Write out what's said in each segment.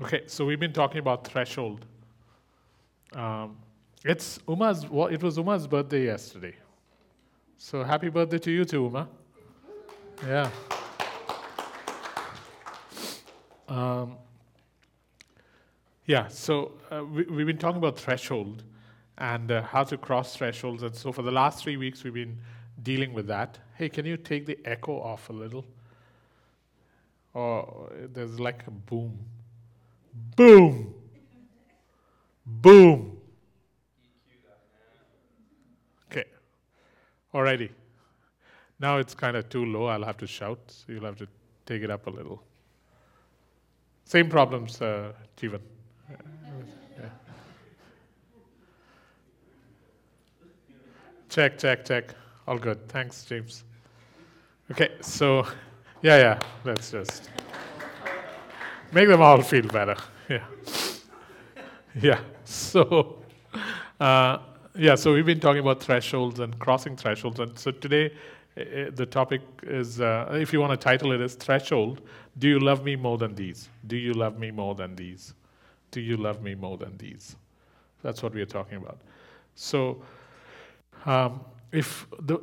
Okay, so we've been talking about threshold. Um, it's Uma's. Well, it was Uma's birthday yesterday. So happy birthday to you too, Uma. Yeah. Um, yeah. So uh, we, we've been talking about threshold and uh, how to cross thresholds, and so for the last three weeks we've been dealing with that. Hey, can you take the echo off a little? Or there's like a boom. Boom. Boom. Okay. Alrighty. Now it's kind of too low. I'll have to shout, so you'll have to take it up a little. Same problems, uh, Jeevan. Yeah. Check, check, check. All good. Thanks, James. Okay, so, yeah, yeah, let's just make them all feel better. Yeah. Yeah. So, uh, yeah, so we've been talking about thresholds and crossing thresholds. And so today, uh, the topic is uh, if you want to title it as Threshold, Do You Love Me More Than These? Do you love me more than these? Do you love me more than these? That's what we are talking about. So, um, if the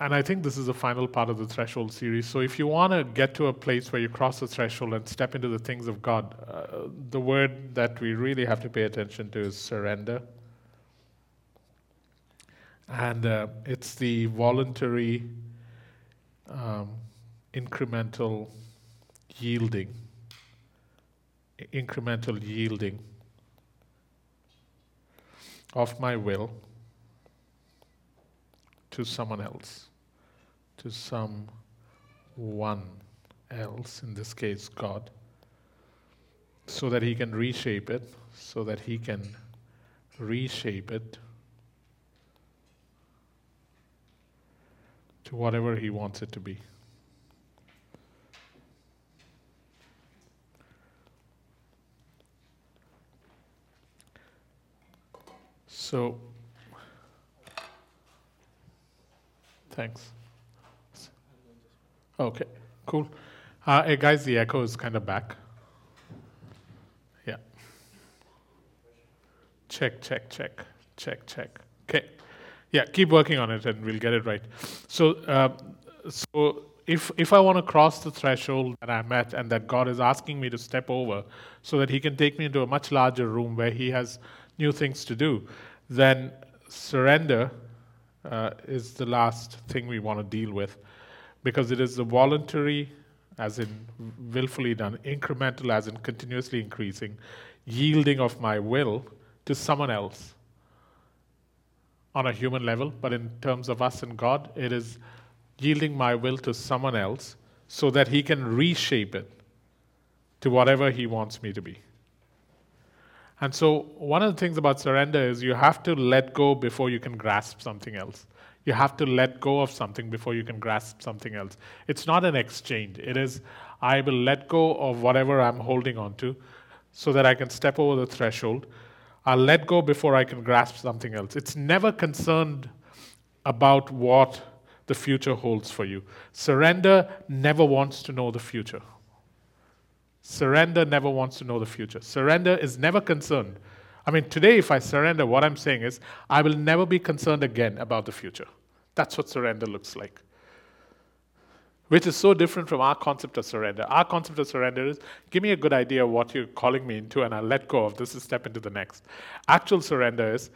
and I think this is the final part of the threshold series. So if you want to get to a place where you cross the threshold and step into the things of God, uh, the word that we really have to pay attention to is surrender. And uh, it's the voluntary, um, incremental yielding, incremental yielding of my will to someone else, to someone else, in this case, God, so that He can reshape it, so that He can reshape it to whatever He wants it to be. So, Thanks. Okay, cool. Uh, hey guys, the echo is kind of back. Yeah. Check, check, check, check, check. Okay. Yeah, keep working on it and we'll get it right. So, uh, so if if I want to cross the threshold that I'm at and that God is asking me to step over, so that He can take me into a much larger room where He has new things to do, then surrender uh, is the last thing we want to deal with because it is the voluntary, as in willfully done, incremental, as in continuously increasing, yielding of my will to someone else on a human level, but in terms of us and God, it is yielding my will to someone else so that He can reshape it to whatever He wants me to be. And so, one of the things about surrender is you have to let go before you can grasp something else. You have to let go of something before you can grasp something else. It's not an exchange. It is, I will let go of whatever I'm holding on to so that I can step over the threshold. I'll let go before I can grasp something else. It's never concerned about what the future holds for you. Surrender never wants to know the future. Surrender never wants to know the future. Surrender is never concerned. I mean, today, if I surrender, what I'm saying is, I will never be concerned again about the future. That's what surrender looks like. Which is so different from our concept of surrender. Our concept of surrender is give me a good idea of what you're calling me into, and I'll let go of this and step into the next. Actual surrender is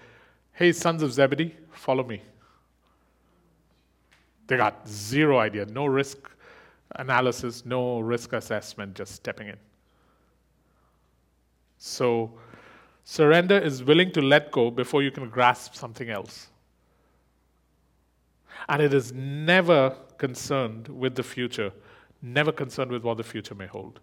hey, sons of Zebedee, follow me. They got zero idea, no risk analysis, no risk assessment, just stepping in. So, surrender is willing to let go before you can grasp something else. And it is never concerned with the future, never concerned with what the future may hold.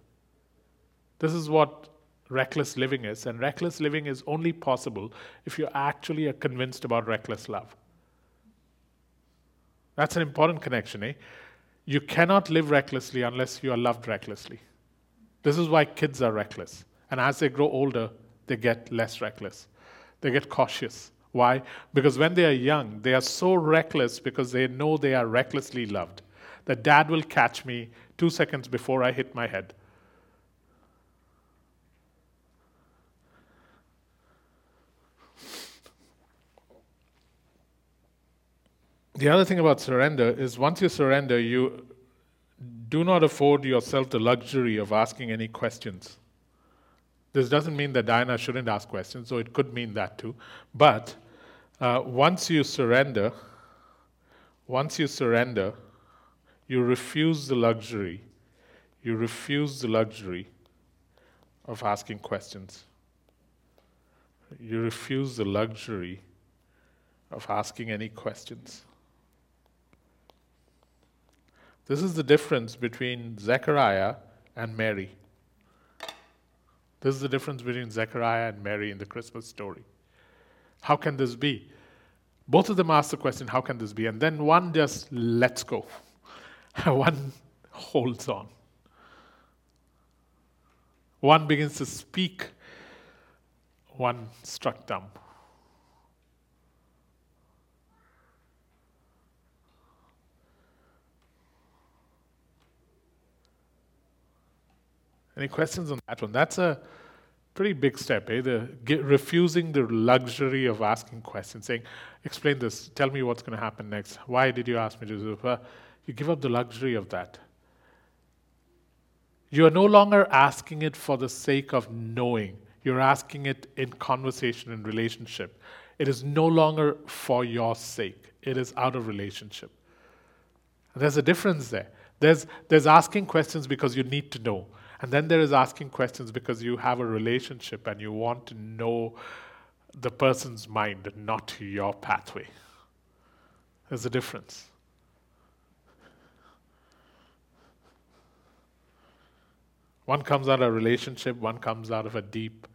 This is what reckless living is, and reckless living is only possible if you actually are convinced about reckless love. That's an important connection, eh? You cannot live recklessly unless you are loved recklessly. This is why kids are reckless. And as they grow older, they get less reckless. They get cautious. Why? Because when they are young, they are so reckless because they know they are recklessly loved. That dad will catch me two seconds before I hit my head. The other thing about surrender is once you surrender, you do not afford yourself the luxury of asking any questions. This doesn't mean that Diana shouldn't ask questions, so it could mean that too. But uh, once you surrender, once you surrender, you refuse the luxury, you refuse the luxury of asking questions. You refuse the luxury of asking any questions. This is the difference between Zechariah and Mary. This is the difference between Zechariah and Mary in the Christmas story. How can this be? Both of them ask the question, How can this be? And then one just lets go, one holds on. One begins to speak, one struck dumb. Any questions on that one? That's a pretty big step, eh? The get, refusing the luxury of asking questions, saying, "Explain this. Tell me what's going to happen next. Why did you ask me to do?" Well, you give up the luxury of that. You are no longer asking it for the sake of knowing. You're asking it in conversation and relationship. It is no longer for your sake. It is out of relationship. There's a difference there. There's, there's asking questions because you need to know. And then there is asking questions because you have a relationship and you want to know the person's mind, not your pathway. There's a difference. One comes out of a relationship, one comes out of a deep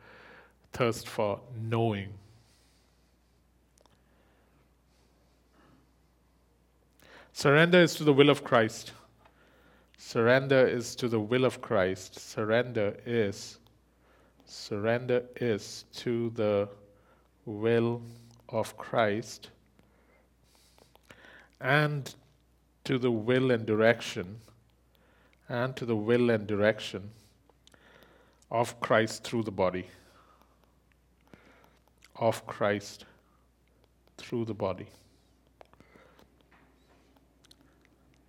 thirst for knowing. Surrender is to the will of Christ. Surrender is to the will of Christ. Surrender is surrender is to the will of Christ and to the will and direction and to the will and direction of Christ through the body. Of Christ through the body.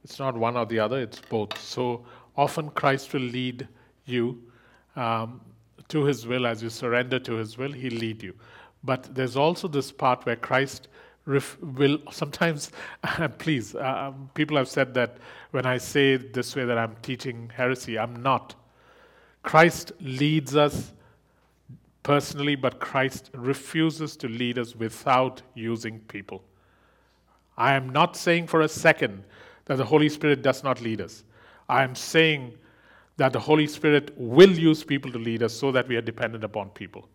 It's not one or the other, it's both. So often Christ will lead you um, to his will as you surrender to his will, he'll lead you. But there's also this part where Christ ref- will sometimes, please, uh, people have said that when I say this way that I'm teaching heresy, I'm not. Christ leads us personally, but Christ refuses to lead us without using people. I am not saying for a second that the Holy Spirit does not lead us. I am saying that the Holy Spirit will use people to lead us so that we are dependent upon people.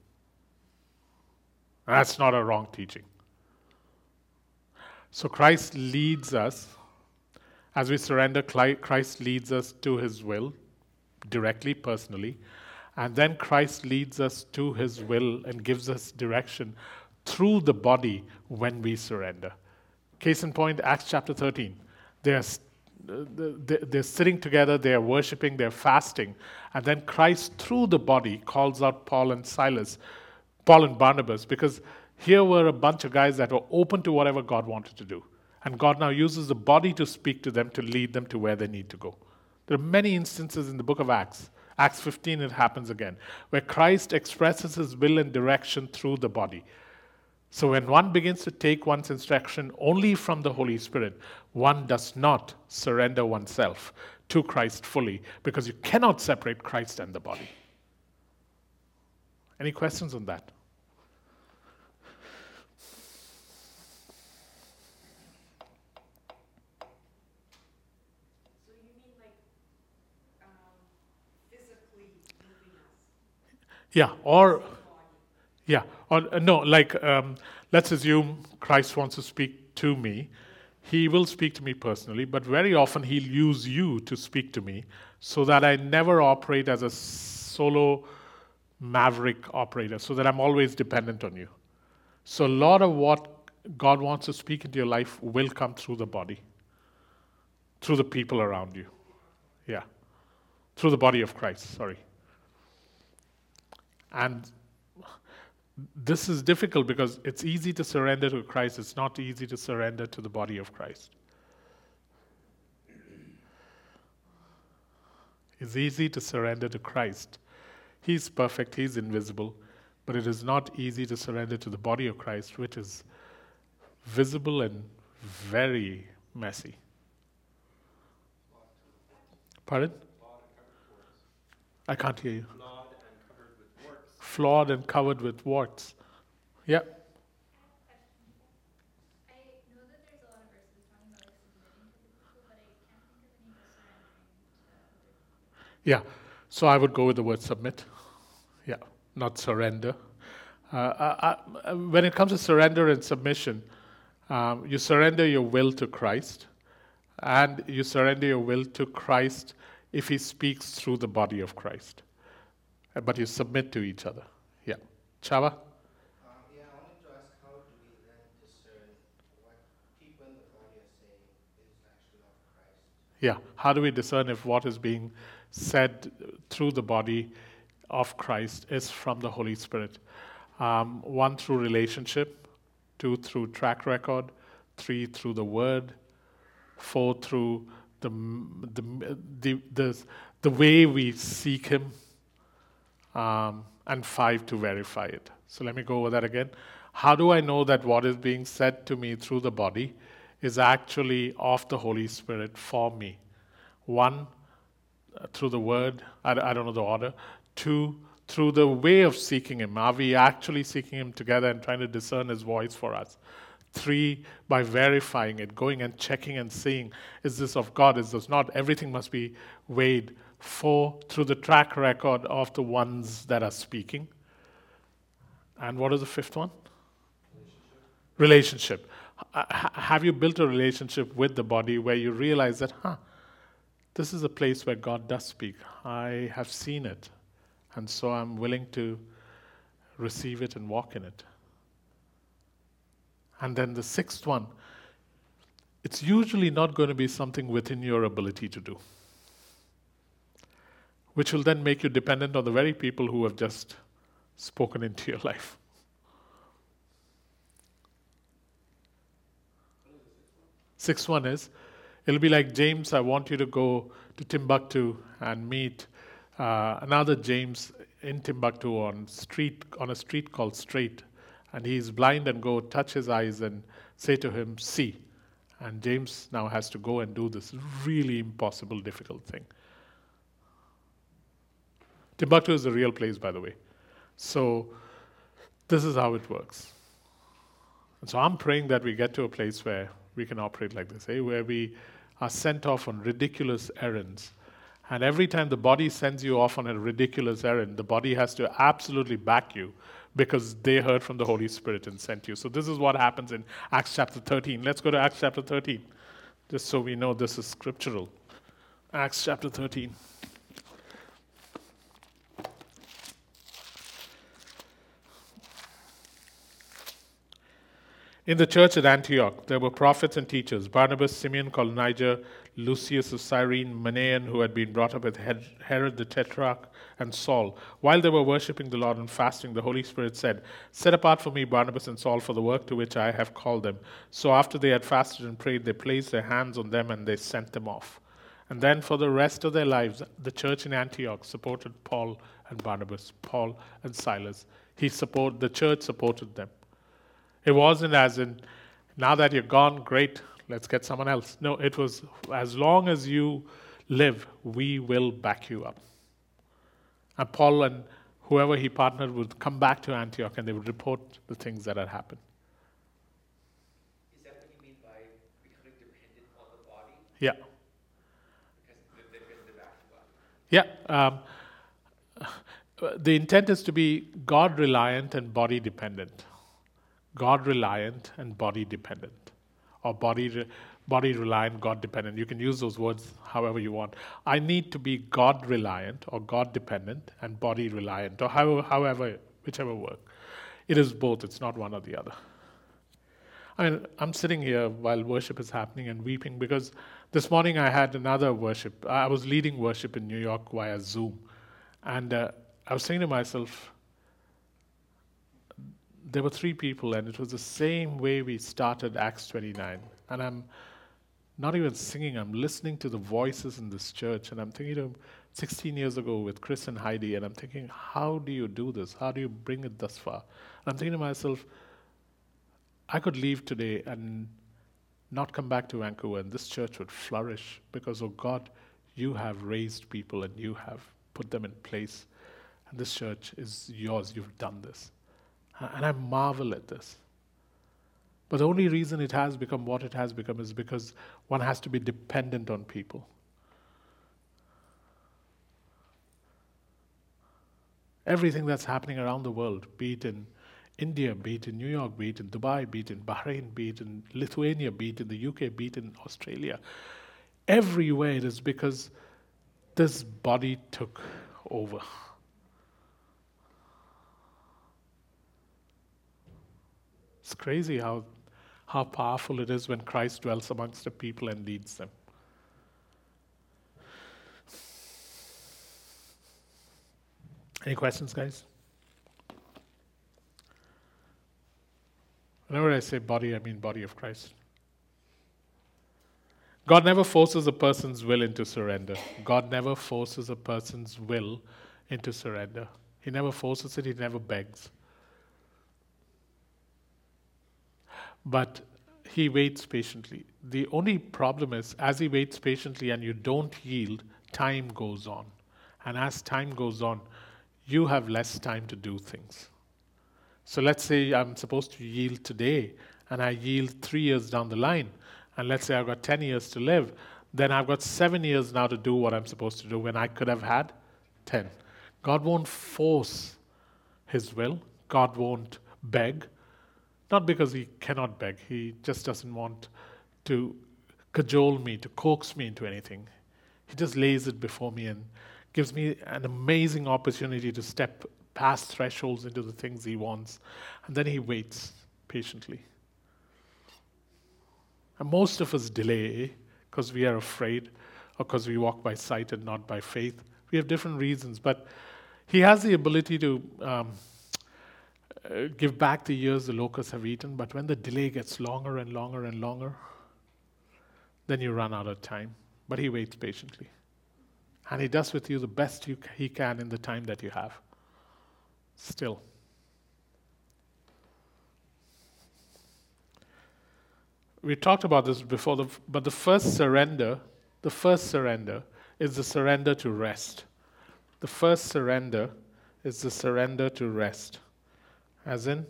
That's not a wrong teaching. So Christ leads us, as we surrender, Christ leads us to his will directly, personally. And then Christ leads us to his will and gives us direction through the body when we surrender. Case in point, Acts chapter 13. They're, they're sitting together, they're worshiping, they're fasting. And then Christ, through the body, calls out Paul and Silas, Paul and Barnabas, because here were a bunch of guys that were open to whatever God wanted to do. And God now uses the body to speak to them to lead them to where they need to go. There are many instances in the book of Acts. Acts 15, it happens again, where Christ expresses his will and direction through the body. So when one begins to take one's instruction only from the Holy Spirit, one does not surrender oneself to Christ fully because you cannot separate Christ and the body. Any questions on that? Yeah, or yeah, or uh, no, like um, let's assume Christ wants to speak to me. He will speak to me personally, but very often he'll use you to speak to me so that I never operate as a solo maverick operator, so that I'm always dependent on you. So, a lot of what God wants to speak into your life will come through the body, through the people around you. Yeah. Through the body of Christ, sorry. And this is difficult because it's easy to surrender to Christ, it's not easy to surrender to the body of Christ. It's easy to surrender to Christ. He's perfect, He's invisible, but it is not easy to surrender to the body of Christ, which is visible and very messy. Pardon? I can't hear you. Flawed and covered with warts. Yeah. Yeah. So I would go with the word submit. Yeah. Not surrender. Uh, I, I, when it comes to surrender and submission, um, you surrender your will to Christ, and you surrender your will to Christ if He speaks through the body of Christ. But you submit to each other. Yeah. Chava? Um, yeah, I wanted to ask how do we discern what people in the body are saying is actually of Christ? Yeah. How do we discern if what is being said through the body of Christ is from the Holy Spirit? Um, one through relationship, two through track record, three through the word, four through the, the, the, the, the way we seek Him, um, and five to verify it. So let me go over that again. How do I know that what is being said to me through the body is actually of the Holy Spirit for me? One, uh, through the word, I, I don't know the order. Two, through the way of seeking Him. Are we actually seeking Him together and trying to discern His voice for us? Three, by verifying it, going and checking and seeing, is this of God, is this not? Everything must be weighed. Four, through the track record of the ones that are speaking. And what is the fifth one? Relationship. relationship. Have you built a relationship with the body where you realize that, huh, this is a place where God does speak? I have seen it. And so I'm willing to receive it and walk in it. And then the sixth one, it's usually not going to be something within your ability to do, which will then make you dependent on the very people who have just spoken into your life. Sixth one is, it'll be like James, I want you to go to Timbuktu and meet uh, another James in Timbuktu on street on a street called Straight, and he's blind and go touch his eyes and say to him, "See." And James now has to go and do this really impossible, difficult thing. Timbuktu is a real place, by the way. So this is how it works. And so I'm praying that we get to a place where we can operate like this, eh? where we are sent off on ridiculous errands and every time the body sends you off on a ridiculous errand, the body has to absolutely back you because they heard from the Holy Spirit and sent you. So this is what happens in Acts chapter 13. Let's go to Acts chapter 13, just so we know this is scriptural. Acts chapter 13. In the church at Antioch, there were prophets and teachers Barnabas, Simeon called Niger, Lucius of Cyrene, Manaen, who had been brought up with Herod the Tetrarch, and Saul. While they were worshipping the Lord and fasting, the Holy Spirit said, Set apart for me Barnabas and Saul for the work to which I have called them. So after they had fasted and prayed, they placed their hands on them and they sent them off. And then for the rest of their lives, the church in Antioch supported Paul and Barnabas, Paul and Silas. He support, the church supported them. It wasn't as in, now that you're gone, great, let's get someone else. No, it was as long as you live, we will back you up. And Paul and whoever he partnered would come back to Antioch and they would report the things that had happened. Is that what you mean by becoming dependent on the body? Yeah. Yeah. Um, the intent is to be God reliant and body dependent. God reliant and body dependent or body, body reliant, God dependent. You can use those words however you want. I need to be God reliant or God dependent and body reliant or however, however whichever work. It is both, it's not one or the other. I mean, I'm sitting here while worship is happening and weeping because this morning I had another worship. I was leading worship in New York via Zoom. And uh, I was saying to myself, there were three people, and it was the same way we started Acts 29. And I'm not even singing, I'm listening to the voices in this church, and I'm thinking of 16 years ago with Chris and Heidi, and I'm thinking, how do you do this? How do you bring it thus far? And I'm thinking to myself, I could leave today and not come back to Vancouver, and this church would flourish because, oh God, you have raised people and you have put them in place. And this church is yours. You've done this. And I marvel at this. But the only reason it has become what it has become is because one has to be dependent on people. Everything that's happening around the world, be it in India, be it in New York, be it in Dubai, be it in Bahrain, be it in Lithuania, be it in the UK, be it in Australia, everywhere it is because this body took over. It's crazy how, how powerful it is when Christ dwells amongst the people and leads them. Any questions, guys? Whenever I say body, I mean body of Christ. God never forces a person's will into surrender. God never forces a person's will into surrender. He never forces it, he never begs. But he waits patiently. The only problem is, as he waits patiently and you don't yield, time goes on. And as time goes on, you have less time to do things. So let's say I'm supposed to yield today, and I yield three years down the line, and let's say I've got 10 years to live, then I've got seven years now to do what I'm supposed to do when I could have had 10. God won't force his will, God won't beg, not because he cannot beg, he just doesn't want to cajole me, to coax me into anything. He just lays it before me and gives me an amazing opportunity to step past thresholds into the things he wants. And then he waits patiently. And most of us delay because we are afraid or because we walk by sight and not by faith. We have different reasons, but he has the ability to um, uh, give back the years the locusts have eaten, but when the delay gets longer and longer and longer, then you run out of time. But He waits patiently. And He does with you the best you, He can in the time that you have. Still. We talked about this before, the, but the first surrender, the first surrender is the surrender to rest. The first surrender is the surrender to rest. As in,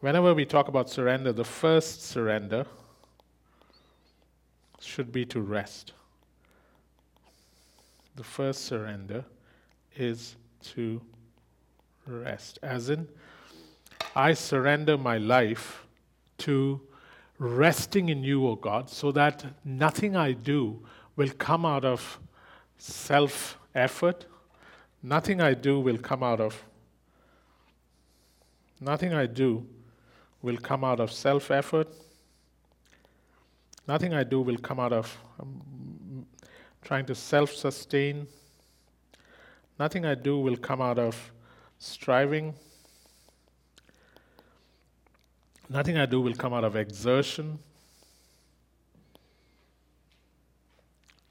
whenever we talk about surrender, the first surrender should be to rest. The first surrender is to rest. As in, I surrender my life to resting in you, O God, so that nothing I do will come out of self effort, nothing I do will come out of Nothing I do will come out of self effort. Nothing I do will come out of um, trying to self sustain. Nothing I do will come out of striving. Nothing I do will come out of exertion.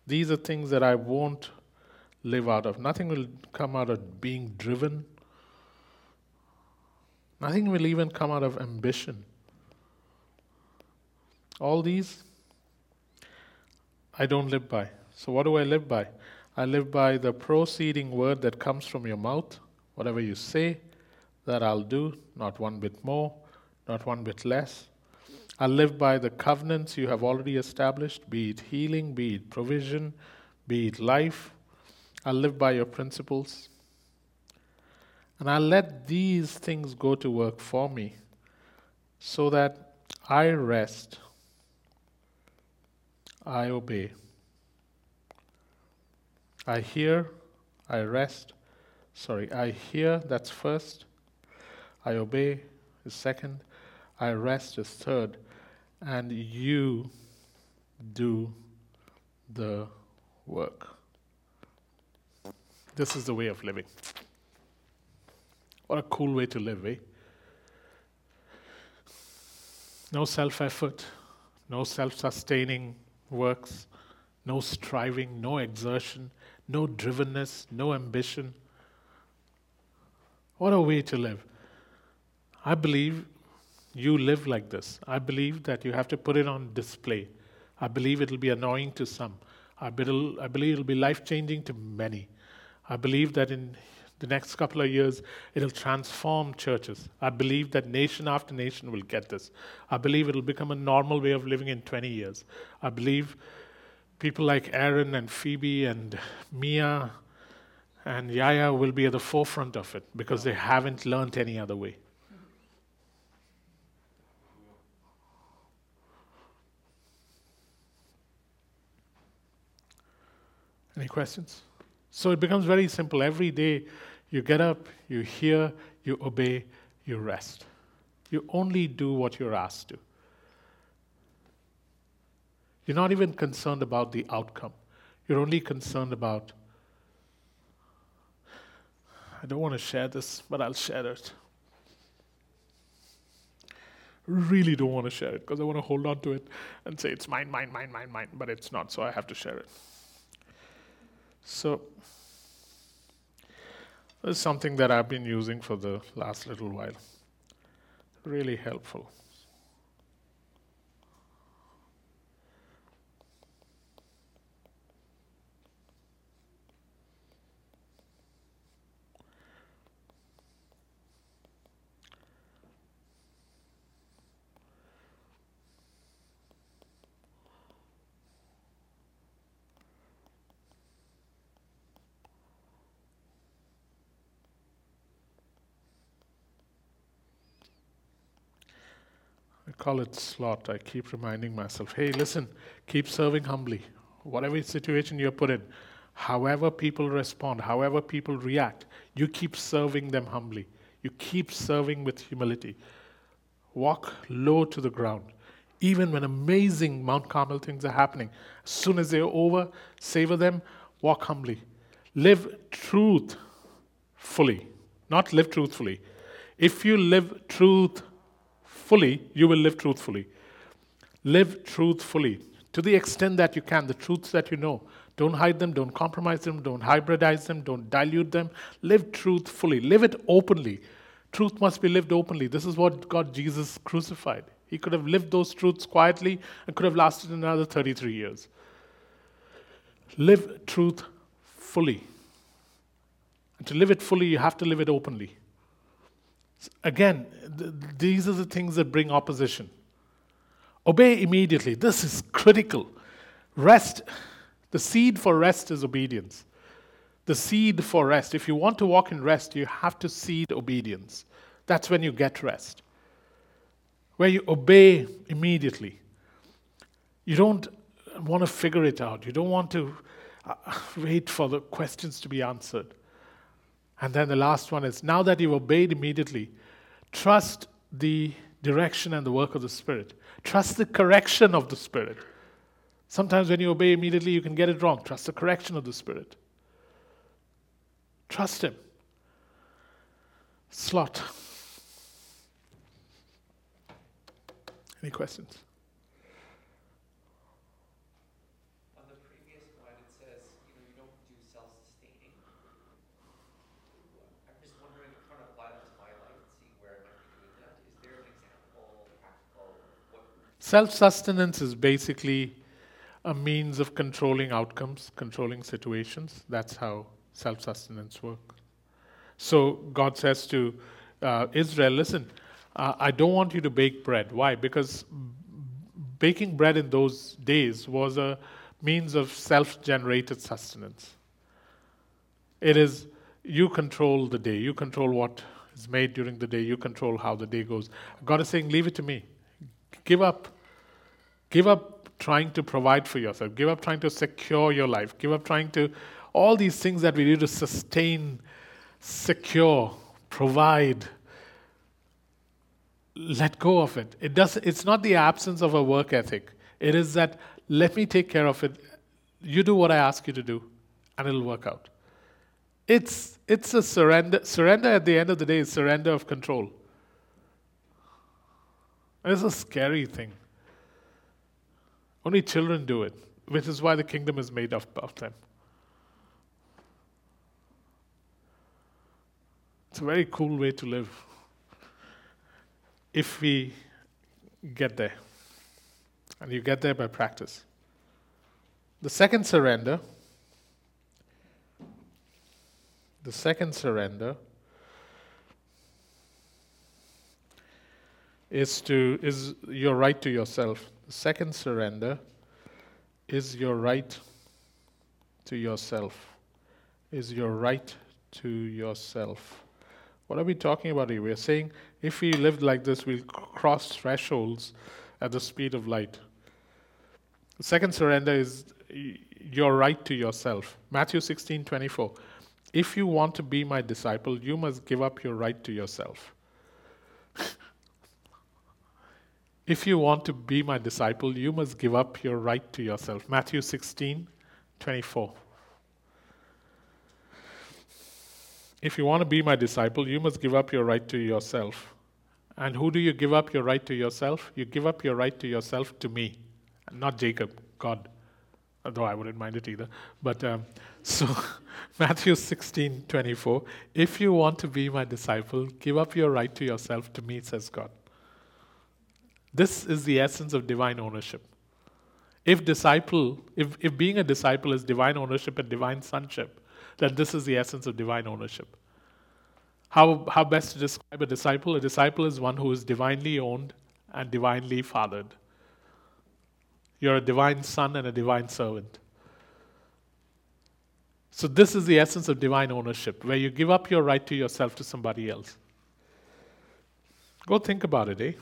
These are things that I won't live out of. Nothing will come out of being driven. Nothing will even come out of ambition. All these, I don't live by. So, what do I live by? I live by the proceeding word that comes from your mouth. Whatever you say, that I'll do, not one bit more, not one bit less. I live by the covenants you have already established, be it healing, be it provision, be it life. I live by your principles. And I let these things go to work for me so that I rest, I obey. I hear, I rest. Sorry, I hear, that's first. I obey is second. I rest is third. And you do the work. This is the way of living. What a cool way to live, eh? No self effort, no self sustaining works, no striving, no exertion, no drivenness, no ambition. What a way to live. I believe you live like this. I believe that you have to put it on display. I believe it'll be annoying to some. I, believe it'll be life changing to many. I believe that in the next couple of years, it'll transform churches. I believe that nation after nation will get this. I believe it'll become a normal way of living in 20 years. I believe people like Aaron and Phoebe and Mia and Yaya will be at the forefront of it because they haven't learned any other way. Any questions? So it becomes very simple. Every day you get up, you hear, you obey, you rest. You only do what you're asked to. You're not even concerned about the outcome. You're only concerned about. I don't want to share this, but I'll share it. Really don't want to share it because I want to hold on to it and say it's mine, mine, mine, mine, mine, but it's not, so I have to share it. So, is something that I've been using for the last little while. Really helpful. Call it slot. I keep reminding myself, hey, listen, keep serving humbly. Whatever situation you're put in, however people respond, however people react, you keep serving them humbly. You keep serving with humility. Walk low to the ground. Even when amazing Mount Carmel things are happening, as soon as they're over, savor them, walk humbly. Live truth fully, not live truthfully. If you live truth fully, you will live truthfully. Live truthfully to the extent that you can, the truths that you know. Don't hide them, don't compromise them, don't hybridize them, don't dilute them. Live truthfully, live it openly. Truth must be lived openly. This is what God Jesus crucified. He could have lived those truths quietly and could have lasted another 33 years. Live truth fully. And to live it fully, you have to live it openly. Again, th- these are the things that bring opposition. Obey immediately. This is critical. Rest, the seed for rest is obedience. The seed for rest. If you want to walk in rest, you have to seed obedience. That's when you get rest. Where you obey immediately. You don't want to figure it out. You don't want to uh, wait for the questions to be answered. And then the last one is now that you've obeyed immediately, trust the direction and the work of the Spirit. Trust the correction of the Spirit. Sometimes when you obey immediately, you can get it wrong. Trust the correction of the Spirit. Trust Him. Slot. Any questions? Self sustenance is basically a means of controlling outcomes, controlling situations. That's how self sustenance works. So God says to uh, Israel, listen, uh, I don't want you to bake bread. Why? Because baking bread in those days was a means of self generated sustenance. It is you control the day, you control what is made during the day, you control how the day goes. God is saying, leave it to me. Give up Give up trying to provide for yourself. Give up trying to secure your life. Give up trying to, all these things that we do to sustain, secure, provide. Let go of it. it does, it's not the absence of a work ethic. It is that, let me take care of it. You do what I ask you to do, and it'll work out. It's, it's a surrender. Surrender at the end of the day is surrender of control. It's a scary thing. Only children do it, which is why the kingdom is made up of them. It's a very cool way to live if we get there. And you get there by practice. The second surrender, the second surrender is to is your right to yourself. The second surrender is your right to yourself. Is your right to yourself. What are we talking about here? We're saying if we lived like this, we'll cross thresholds at the speed of light. The second surrender is your right to yourself. Matthew 16 24. If you want to be my disciple, you must give up your right to yourself. If you want to be my disciple, you must give up your right to yourself. Matthew 16 24. If you want to be my disciple, you must give up your right to yourself. And who do you give up your right to yourself? You give up your right to yourself to me, not Jacob, God. Although I wouldn't mind it either. But um, so, Matthew 16 24. If you want to be my disciple, give up your right to yourself to me, says God. This is the essence of divine ownership. If disciple, if, if being a disciple is divine ownership and divine sonship, then this is the essence of divine ownership. How, how best to describe a disciple? A disciple is one who is divinely owned and divinely fathered. You're a divine son and a divine servant. So, this is the essence of divine ownership, where you give up your right to yourself to somebody else. Go think about it, eh?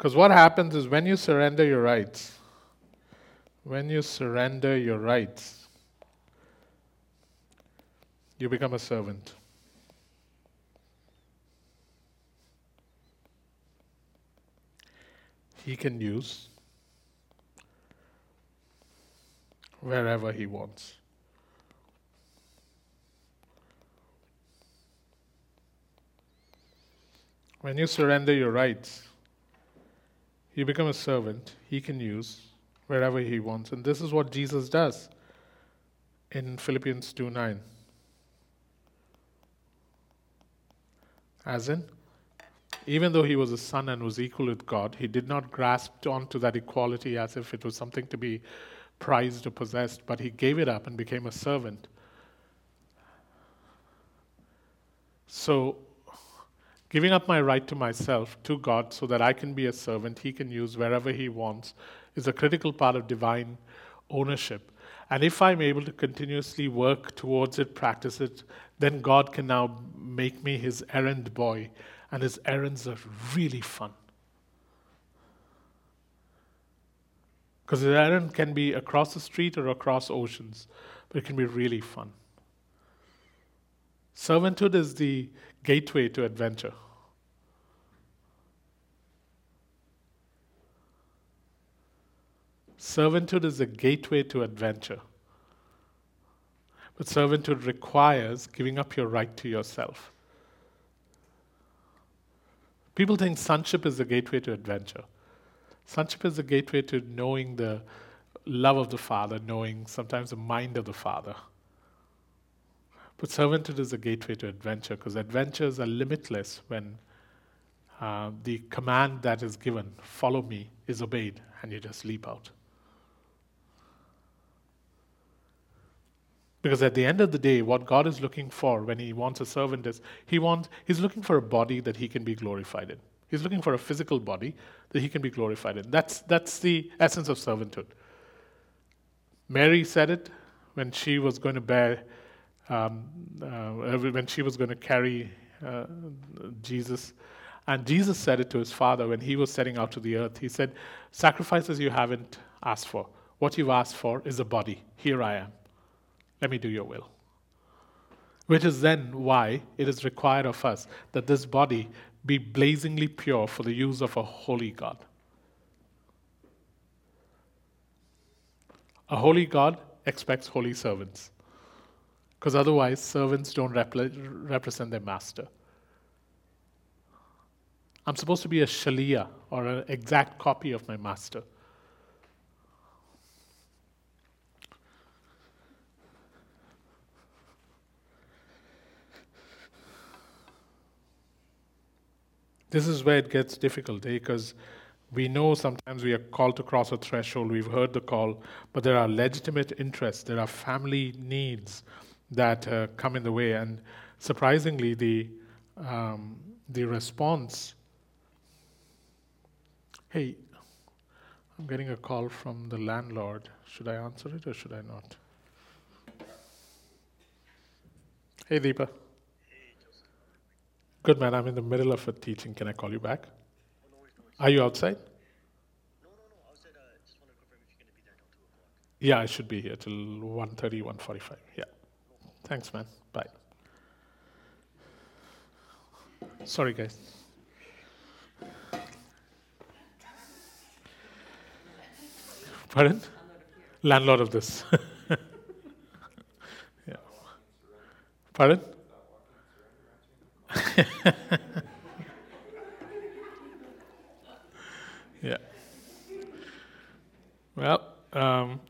Because what happens is when you surrender your rights, when you surrender your rights, you become a servant. He can use wherever he wants. When you surrender your rights, you become a servant he can use wherever he wants. And this is what Jesus does in Philippians 2 9. As in, even though he was a son and was equal with God, he did not grasp onto that equality as if it was something to be prized or possessed, but he gave it up and became a servant. So Giving up my right to myself to God so that I can be a servant He can use wherever He wants is a critical part of divine ownership. And if I'm able to continuously work towards it, practice it, then God can now make me His errand boy. And His errands are really fun. Because His errand can be across the street or across oceans, but it can be really fun. Servanthood is the gateway to adventure. Servanthood is a gateway to adventure. But servanthood requires giving up your right to yourself. People think sonship is the gateway to adventure. Sonship is the gateway to knowing the love of the Father, knowing sometimes the mind of the Father. But servanthood is a gateway to adventure because adventures are limitless when uh, the command that is given, follow me, is obeyed and you just leap out. Because at the end of the day, what God is looking for when He wants a servant is He wants He's looking for a body that He can be glorified in. He's looking for a physical body that He can be glorified in. That's that's the essence of servanthood. Mary said it when she was going to bear um, uh, when she was going to carry uh, Jesus. And Jesus said it to his father when he was setting out to the earth. He said, Sacrifices you haven't asked for. What you've asked for is a body. Here I am. Let me do your will. Which is then why it is required of us that this body be blazingly pure for the use of a holy God. A holy God expects holy servants. Because otherwise, servants don't repre- represent their master. I'm supposed to be a shalia or an exact copy of my master. This is where it gets difficult because eh? we know sometimes we are called to cross a threshold, we've heard the call, but there are legitimate interests, there are family needs that uh, come in the way. And surprisingly, the, um, the response hey, I'm getting a call from the landlord. Should I answer it or should I not? Hey, Deepa. Good man, I'm in the middle of a teaching. Can I call you back? Are you outside? No, no, no. Outside, just want to confirm if you're going to be there till 2 o'clock. Yeah, I should be here till 1.30, 1.45. Yeah. Thanks, man. Bye. Sorry, guys. Pardon? Landlord of this. yeah. Pardon? yeah. Well, um,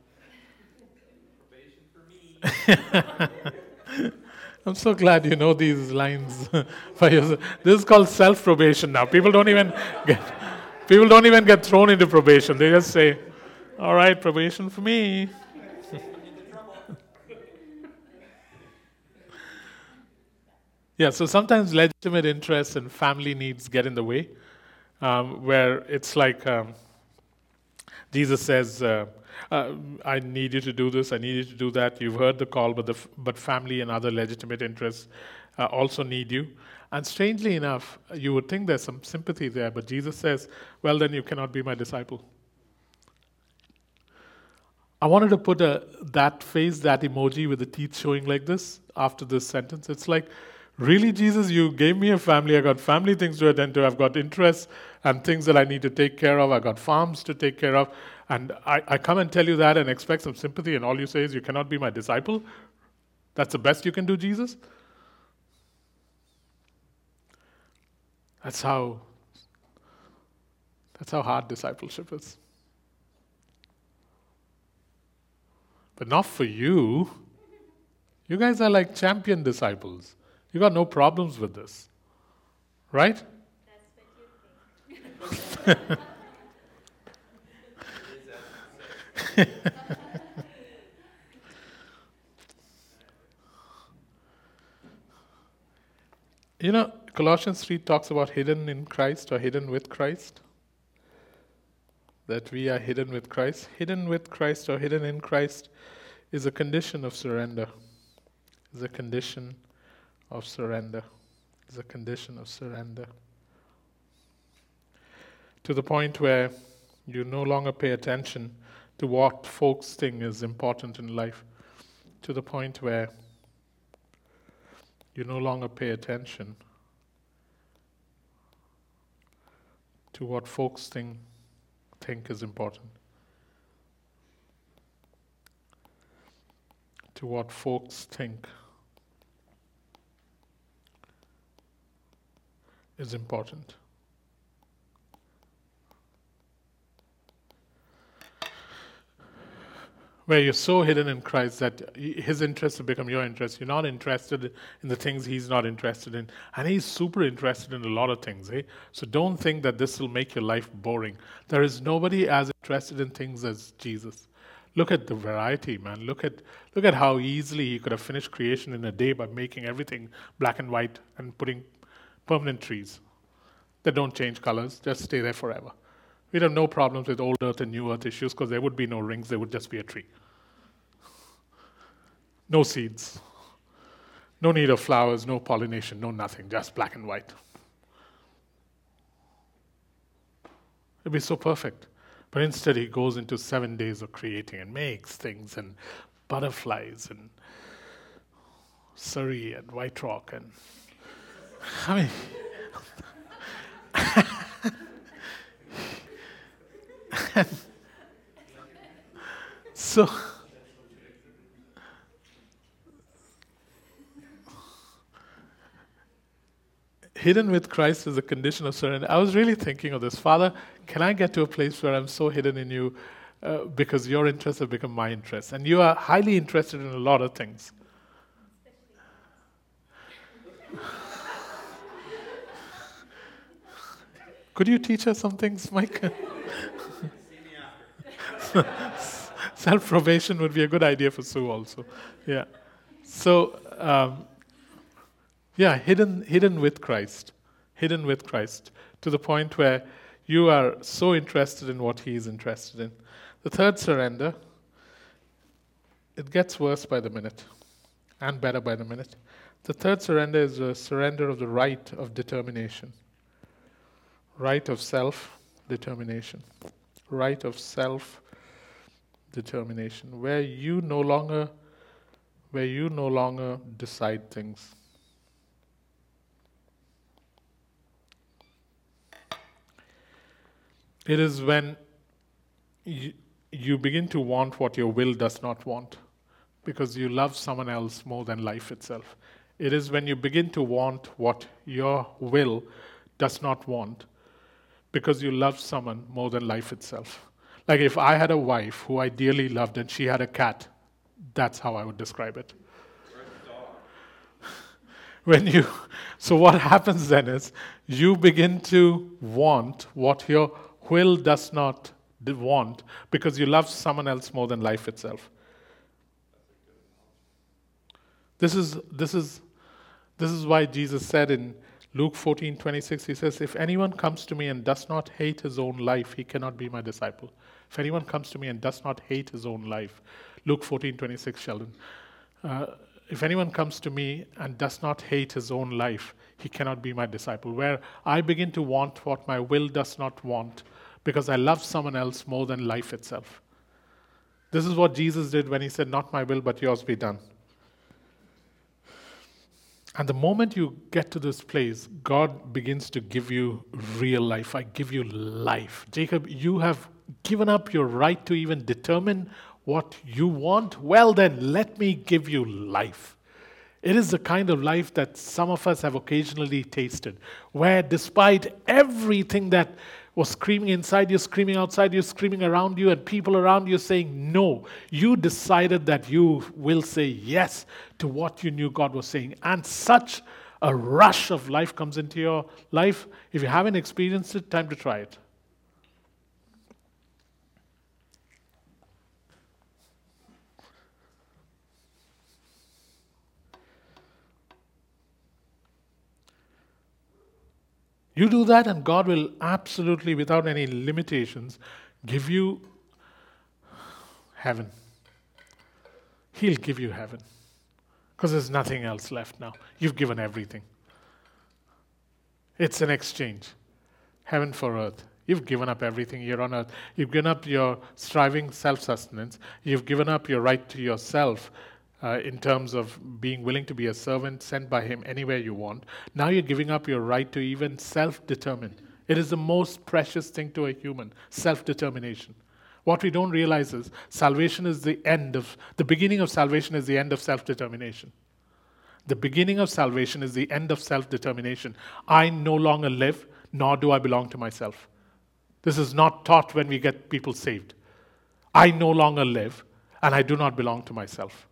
I'm so glad you know these lines for yourself. This is called self probation now. People don't even get people don't even get thrown into probation. They just say, "All right, probation for me." yeah. So sometimes legitimate interests and family needs get in the way, um, where it's like um, Jesus says. Uh, uh, I need you to do this, I need you to do that. You've heard the call, but, the but family and other legitimate interests uh, also need you. And strangely enough, you would think there's some sympathy there, but Jesus says, Well, then you cannot be my disciple. I wanted to put a, that face, that emoji with the teeth showing like this after this sentence. It's like, Really, Jesus, you gave me a family. I got family things to attend to. I've got interests and things that I need to take care of. I've got farms to take care of. And I, I come and tell you that and expect some sympathy, and all you say is, You cannot be my disciple? That's the best you can do, Jesus? That's how that's how hard discipleship is. But not for you. You guys are like champion disciples. You got no problems with this. Right? That's what you know, Colossians 3 talks about hidden in Christ or hidden with Christ. That we are hidden with Christ. Hidden with Christ or hidden in Christ is a condition of surrender. Is a condition of surrender. Is a condition of surrender. To the point where you no longer pay attention to what folks think is important in life. To the point where you no longer pay attention to what folks think, think is important. To what folks think is important. Where you're so hidden in Christ that his interests have become your interests. You're not interested in the things he's not interested in. And he's super interested in a lot of things. Eh? So don't think that this will make your life boring. There is nobody as interested in things as Jesus. Look at the variety, man. Look at, look at how easily he could have finished creation in a day by making everything black and white and putting permanent trees that don't change colors, just stay there forever. We'd have no problems with old earth and new earth issues because there would be no rings, there would just be a tree. No seeds. No need of flowers, no pollination, no nothing, just black and white. It'd be so perfect. But instead, he goes into seven days of creating and makes things and butterflies and Surrey and White Rock and I mean, so hidden with Christ is a condition of surrender. I was really thinking of this. Father, can I get to a place where I'm so hidden in you uh, because your interests have become my interests? And you are highly interested in a lot of things. Could you teach us some things, Mike? Self probation would be a good idea for Sue, also. Yeah. So, um, yeah, hidden, hidden with Christ, hidden with Christ, to the point where you are so interested in what He is interested in. The third surrender, it gets worse by the minute and better by the minute. The third surrender is a surrender of the right of determination, right of self determination, right of self determination, where you no longer where you no longer decide things. It is when you, you begin to want what your will does not want because you love someone else more than life itself. It is when you begin to want what your will does not want because you love someone more than life itself. Like if I had a wife who I dearly loved and she had a cat, that's how I would describe it. when you, so what happens then is you begin to want what your will does not want because you love someone else more than life itself. This is, this is, this is why Jesus said in Luke 14 26, he says, If anyone comes to me and does not hate his own life, he cannot be my disciple. If anyone comes to me and does not hate his own life, Luke 14 26, Sheldon. Uh, if anyone comes to me and does not hate his own life, he cannot be my disciple. Where I begin to want what my will does not want because I love someone else more than life itself. This is what Jesus did when he said, Not my will, but yours be done. And the moment you get to this place, God begins to give you real life. I give you life. Jacob, you have given up your right to even determine what you want. Well, then, let me give you life. It is the kind of life that some of us have occasionally tasted, where despite everything that was screaming inside you, screaming outside you, screaming around you, and people around you saying no. You decided that you will say yes to what you knew God was saying. And such a rush of life comes into your life. If you haven't experienced it, time to try it. You do that, and God will absolutely, without any limitations, give you heaven. He'll give you heaven because there's nothing else left now. You've given everything. It's an exchange heaven for earth. You've given up everything here on earth. You've given up your striving self sustenance. You've given up your right to yourself uh, in terms of being willing to be a servant sent by Him anywhere you want. Now you're giving up your right to even self determine. It is the most precious thing to a human self determination. What we don't realize is salvation is the end of, the beginning of salvation is the end of self determination. The beginning of salvation is the end of self determination. I no longer live, nor do I belong to myself. This is not taught when we get people saved. I no longer live, and I do not belong to myself.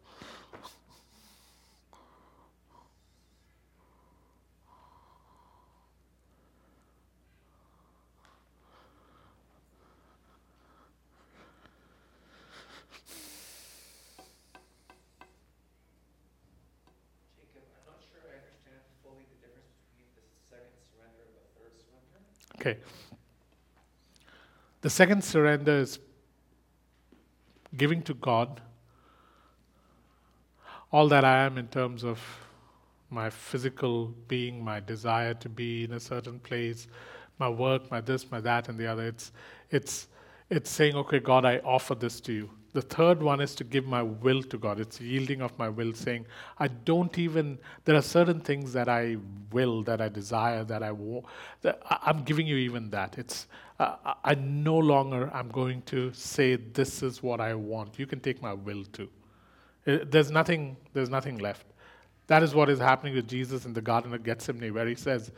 Okay. The second surrender is giving to God all that I am in terms of my physical being, my desire to be in a certain place, my work, my this, my that, and the other. It's, it's, it's saying, okay, God, I offer this to you. The third one is to give my will to God. It's yielding of my will, saying, I don't even, there are certain things that I will, that I desire, that I want. I'm giving you even that. It's, uh, I no longer I'm going to say, this is what I want. You can take my will too. Uh, there's nothing, there's nothing left. That is what is happening with Jesus in the Garden of Gethsemane, where he says,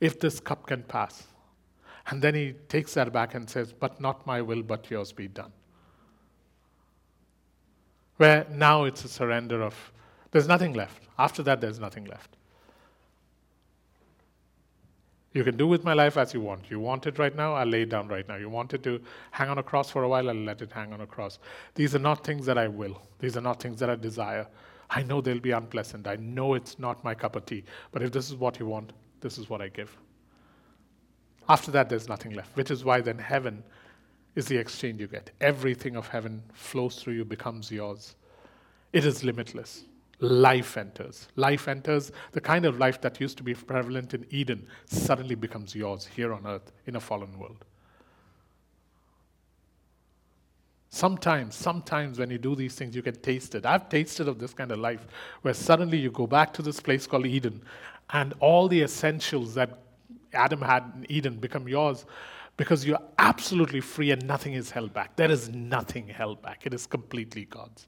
if this cup can pass. And then he takes that back and says, But not my will, but yours be done. Where now it's a surrender of, there's nothing left. After that, there's nothing left. You can do with my life as you want. You want it right now, I'll lay it down right now. You want it to hang on a cross for a while, I'll let it hang on a cross. These are not things that I will. These are not things that I desire. I know they'll be unpleasant. I know it's not my cup of tea. But if this is what you want, this is what I give. After that, there's nothing left, which is why then heaven is the exchange you get. Everything of heaven flows through you, becomes yours. It is limitless. Life enters. Life enters. The kind of life that used to be prevalent in Eden suddenly becomes yours here on earth in a fallen world. Sometimes, sometimes when you do these things, you can taste it. I've tasted of this kind of life where suddenly you go back to this place called Eden and all the essentials that Adam had in Eden become yours because you're absolutely free and nothing is held back. There is nothing held back, it is completely God's.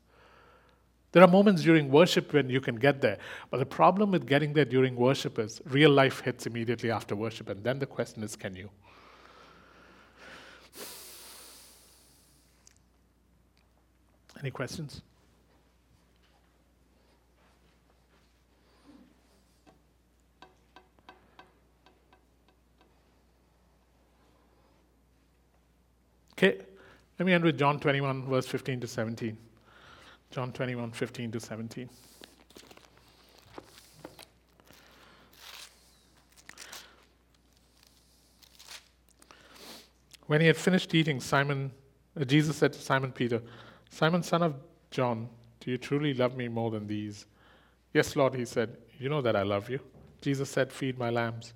There are moments during worship when you can get there, but the problem with getting there during worship is real life hits immediately after worship, and then the question is can you? Any questions? Okay, let me end with John 21, verse 15 to 17. John 21, 15 to 17. When he had finished eating, Simon, uh, Jesus said to Simon Peter, Simon, son of John, do you truly love me more than these? Yes, Lord, he said, You know that I love you. Jesus said, Feed my lambs.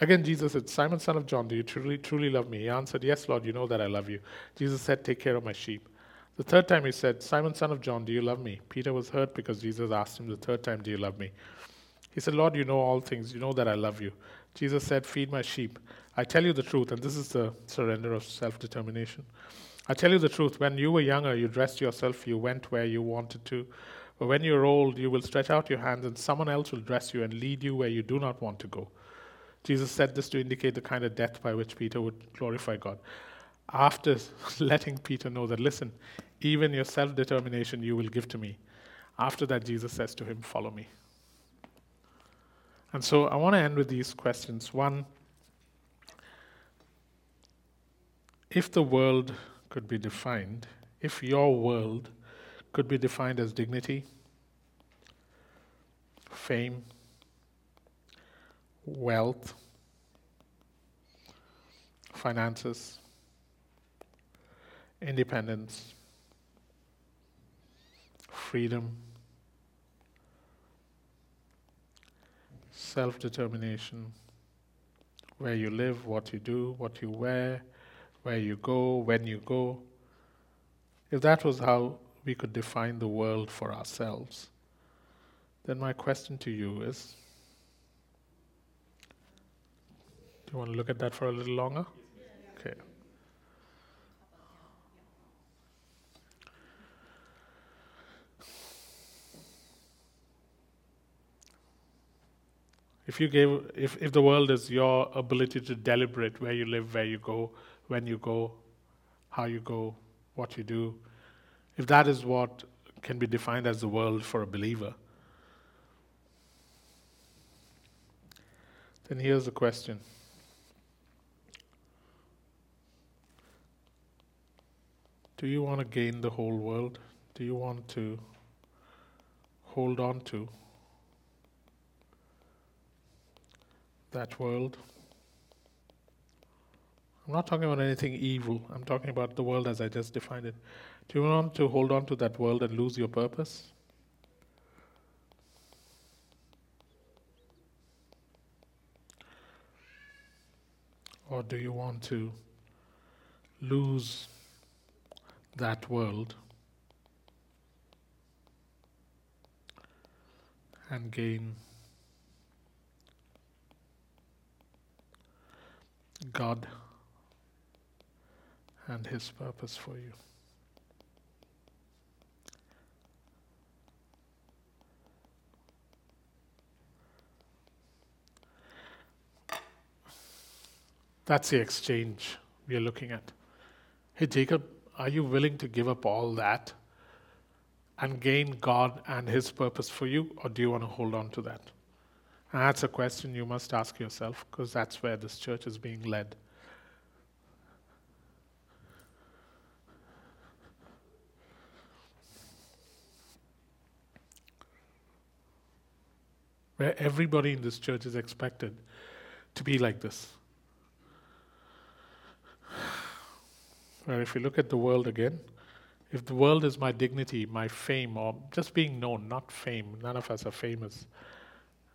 Again, Jesus said, Simon, son of John, do you truly, truly love me? He answered, Yes, Lord, you know that I love you. Jesus said, Take care of my sheep. The third time he said, Simon, son of John, do you love me? Peter was hurt because Jesus asked him the third time, Do you love me? He said, Lord, you know all things. You know that I love you. Jesus said, Feed my sheep. I tell you the truth, and this is the surrender of self determination. I tell you the truth, when you were younger, you dressed yourself, you went where you wanted to. But when you're old, you will stretch out your hands, and someone else will dress you and lead you where you do not want to go. Jesus said this to indicate the kind of death by which Peter would glorify God. After letting Peter know that, listen, even your self determination you will give to me. After that, Jesus says to him, Follow me. And so I want to end with these questions. One, if the world could be defined, if your world could be defined as dignity, fame, wealth, finances, independence, freedom, self determination, where you live, what you do, what you wear, where you go, when you go. If that was how we could define the world for ourselves, then my question to you is do you want to look at that for a little longer? Okay. If you gave, if, if the world is your ability to deliberate where you live, where you go, when you go, how you go, what you do, if that is what can be defined as the world for a believer, then here's the question. Do you want to gain the whole world? Do you want to hold on to that world. I'm not talking about anything evil. I'm talking about the world as I just defined it. Do you want to hold on to that world and lose your purpose? Or do you want to lose that world and gain God and His purpose for you. That's the exchange we are looking at. Hey, Jacob, are you willing to give up all that and gain God and His purpose for you, or do you want to hold on to that? And that's a question you must ask yourself because that's where this church is being led. Where everybody in this church is expected to be like this. If you look at the world again, if the world is my dignity, my fame, or just being known, not fame, none of us are famous.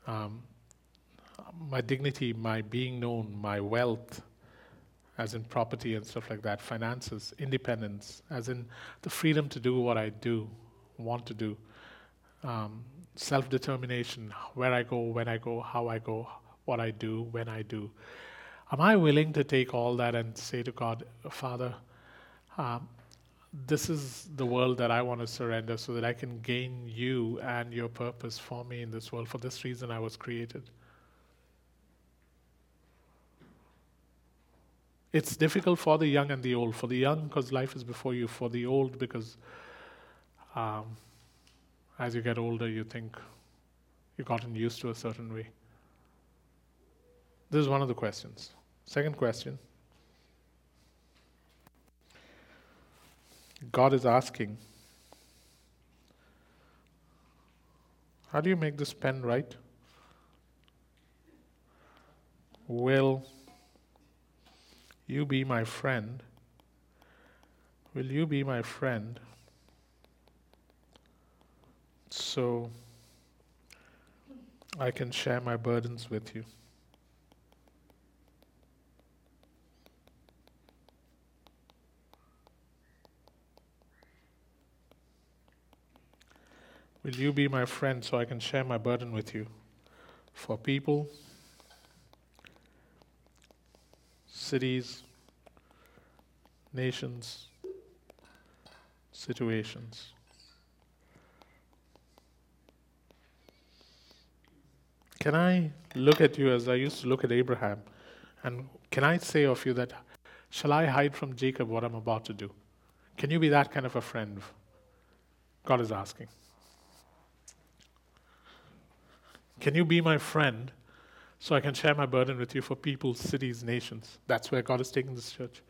Um, my dignity, my being known, my wealth, as in property and stuff like that, finances, independence, as in the freedom to do what I do, want to do, um, self determination, where I go, when I go, how I go, what I do, when I do. Am I willing to take all that and say to God, Father, um, this is the world that I want to surrender so that I can gain you and your purpose for me in this world. For this reason, I was created. It's difficult for the young and the old. For the young, because life is before you. For the old, because um, as you get older, you think you've gotten used to a certain way. This is one of the questions. Second question God is asking, How do you make this pen right? Will you be my friend? Will you be my friend? So I can share my burdens with you. Will you be my friend so I can share my burden with you? For people, cities, nations, situations. Can I look at you as I used to look at Abraham? And can I say of you that, shall I hide from Jacob what I'm about to do? Can you be that kind of a friend? God is asking. Can you be my friend so I can share my burden with you for people, cities, nations? That's where God is taking this church.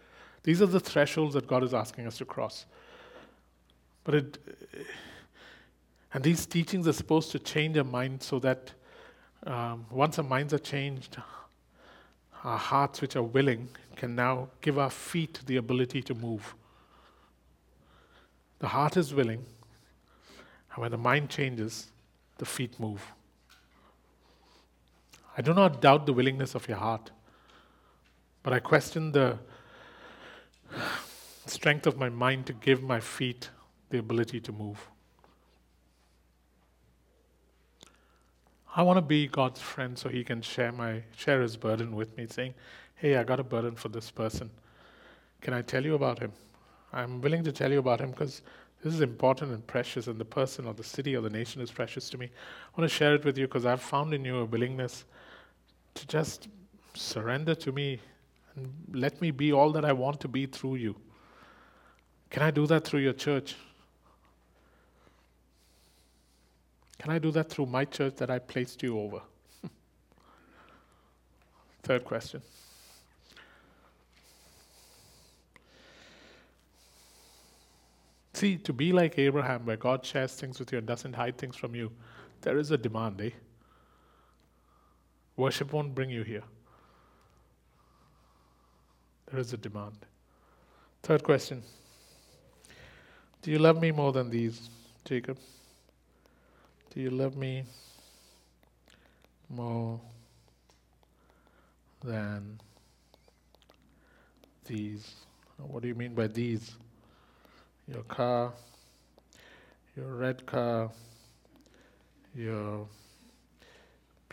These are the thresholds that God is asking us to cross. But it, and these teachings are supposed to change our mind so that um, once our minds are changed, our hearts, which are willing, can now give our feet the ability to move. The heart is willing, and when the mind changes, the feet move. I do not doubt the willingness of your heart, but I question the strength of my mind to give my feet the ability to move. I want to be God's friend so he can share my share his burden with me, saying, Hey, I got a burden for this person. Can I tell you about him? I'm willing to tell you about him because this is important and precious, and the person or the city or the nation is precious to me. I want to share it with you because I've found in you a willingness to just surrender to me and let me be all that I want to be through you. Can I do that through your church? Can I do that through my church that I placed you over? Third question. See, to be like Abraham, where God shares things with you and doesn't hide things from you, there is a demand, eh? Worship won't bring you here. There is a demand. Third question Do you love me more than these, Jacob? Do you love me more than these? What do you mean by these? Your car, your red car, your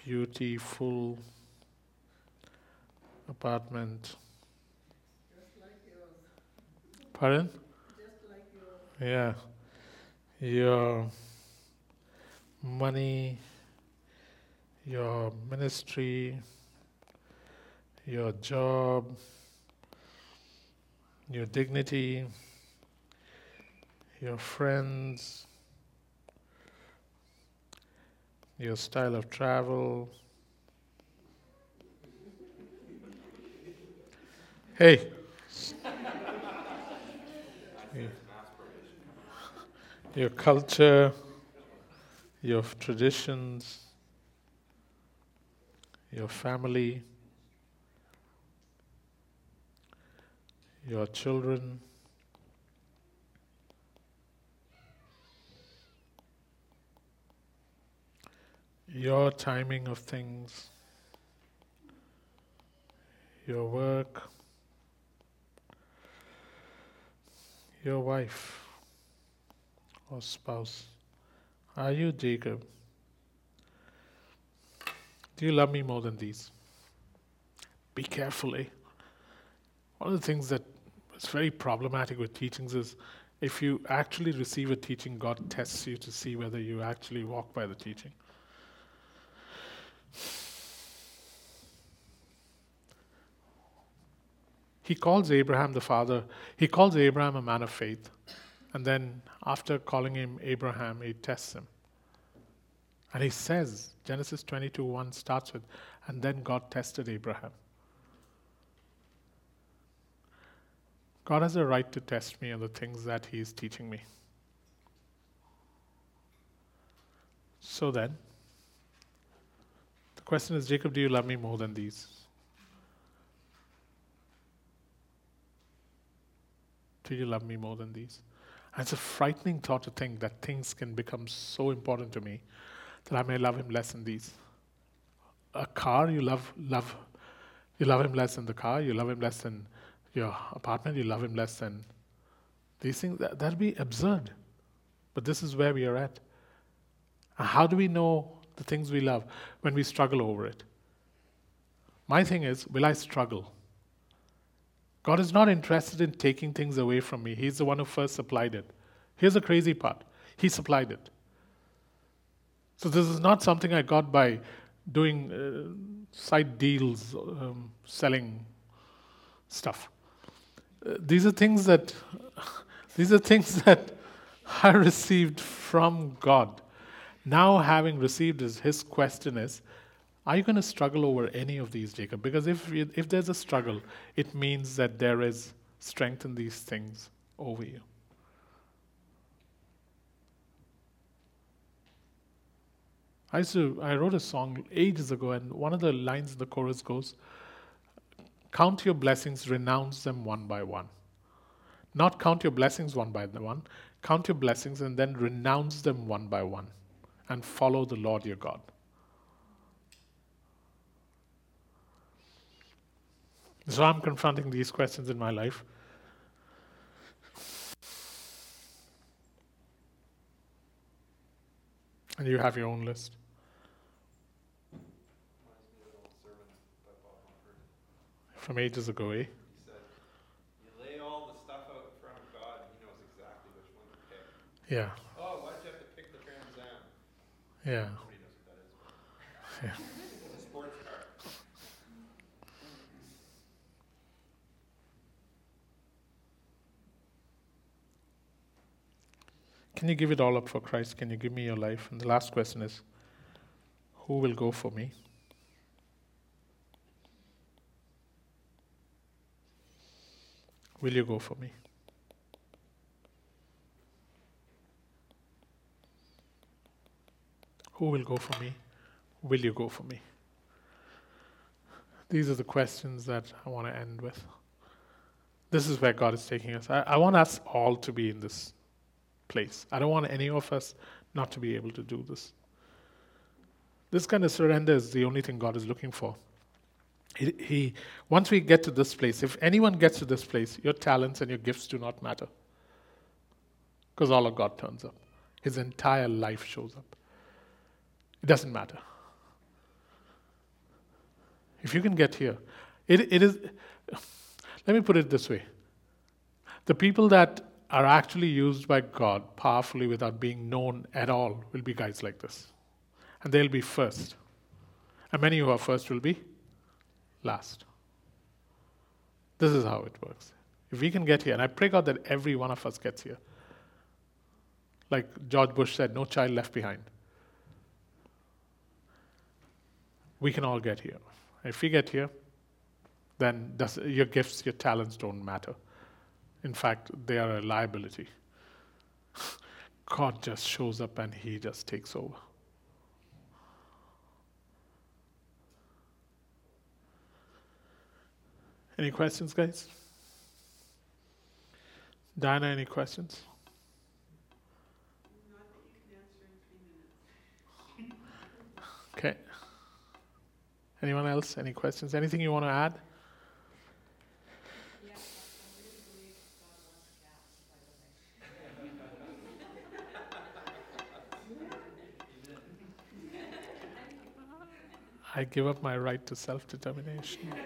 beautiful apartment. Pardon? Yeah. Your money, your ministry, your job, your dignity, your friends, your style of travel. Hey. Your culture, your traditions, your family, your children. Your timing of things, your work, your wife or spouse. Are you Jacob? Do you love me more than these? Be careful, eh? One of the things that is very problematic with teachings is if you actually receive a teaching, God tests you to see whether you actually walk by the teaching. He calls Abraham the father, he calls Abraham a man of faith. And then, after calling him Abraham, he tests him. And he says, Genesis 22 1 starts with, and then God tested Abraham. God has a right to test me on the things that He is teaching me. So then, the question is Jacob, do you love me more than these? Do you love me more than these? And it's a frightening thought to think that things can become so important to me that I may love him less than these. A car, you love love you love him less than the car, you love him less than your apartment, you love him less than these things. That, that'd be absurd. But this is where we are at. How do we know the things we love when we struggle over it? My thing is, will I struggle? God is not interested in taking things away from me. He's the one who first supplied it. Here's the crazy part He supplied it. So this is not something I got by doing uh, side deals, um, selling stuff. Uh, these are things that these are things that I received from God. Now, having received his, his question is, are you going to struggle over any of these, Jacob? Because if, if there's a struggle, it means that there is strength in these things over you. I used to, I wrote a song ages ago, and one of the lines in the chorus goes, Count your blessings, renounce them one by one. Not count your blessings one by one, count your blessings and then renounce them one by one and follow the Lord your God. So I'm confronting these questions in my life. And you have your own list. From ages ago, eh? He said, You lay yeah, yeah. Can you give it all up for Christ? Can you give me your life? And the last question is Who will go for me? Will you go for me? Who will go for me? Will you go for me? These are the questions that I want to end with. This is where God is taking us. I, I want us all to be in this place. I don't want any of us not to be able to do this. This kind of surrender is the only thing God is looking for. He, he, once we get to this place, if anyone gets to this place, your talents and your gifts do not matter. Because all of God turns up. His entire life shows up. It doesn't matter. If you can get here, it, it is, let me put it this way. The people that are actually used by God powerfully without being known at all will be guys like this. And they'll be first. And many who are first will be last. This is how it works. If we can get here, and I pray God that every one of us gets here. Like George Bush said, no child left behind. We can all get here. If we get here, then does, your gifts, your talents don't matter. In fact, they are a liability. God just shows up and He just takes over. Any questions, guys? Diana, any questions? Okay. Anyone else? Any questions? Anything you want to add? I give up my right to self determination. Would,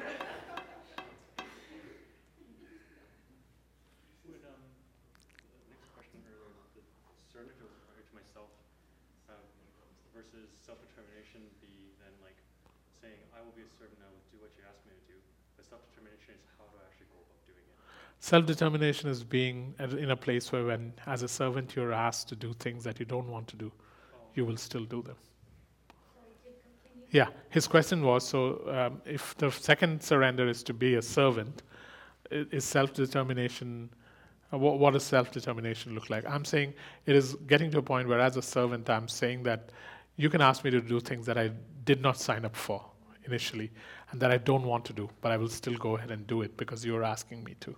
um, the next question or the surrender to, or to myself, um, versus self-determination be then like saying, I will be servant, I do what you ask me to do, but self-determination is how do I actually go about doing it? Self determination is being in a place where, when as a servant, you're asked to do things that you don't want to do, Oh, you will still do them. Yeah, his question was so um, if the second surrender is to be a servant, is self determination, uh, what, what does self determination look like? I'm saying it is getting to a point where, as a servant, I'm saying that you can ask me to do things that I did not sign up for initially and that I don't want to do, but I will still go ahead and do it because you're asking me to.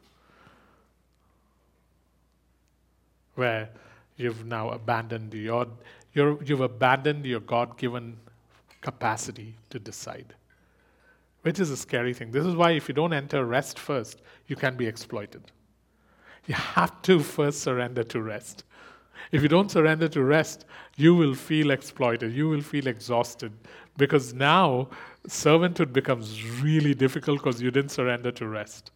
Where you've now abandoned your, you're, you've abandoned your God given capacity to decide, which is a scary thing. This is why, if you don't enter rest first, you can be exploited. You have to first surrender to rest. If you don't surrender to rest, you will feel exploited, you will feel exhausted, because now servanthood becomes really difficult because you didn't surrender to rest.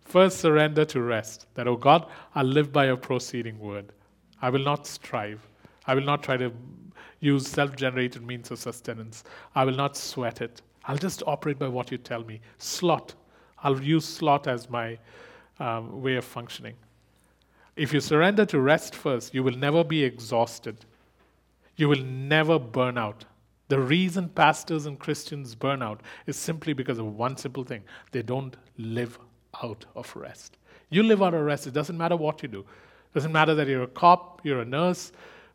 First, surrender to rest. That, oh God, I'll live by your proceeding word. I will not strive. I will not try to use self generated means of sustenance. I will not sweat it. I'll just operate by what you tell me. Slot. I'll use slot as my um, way of functioning. If you surrender to rest first, you will never be exhausted. You will never burn out. The reason pastors and Christians burn out is simply because of one simple thing they don't live out of rest. You live out of rest, it doesn't matter what you do. It doesn't matter that you're a cop, you're a nurse,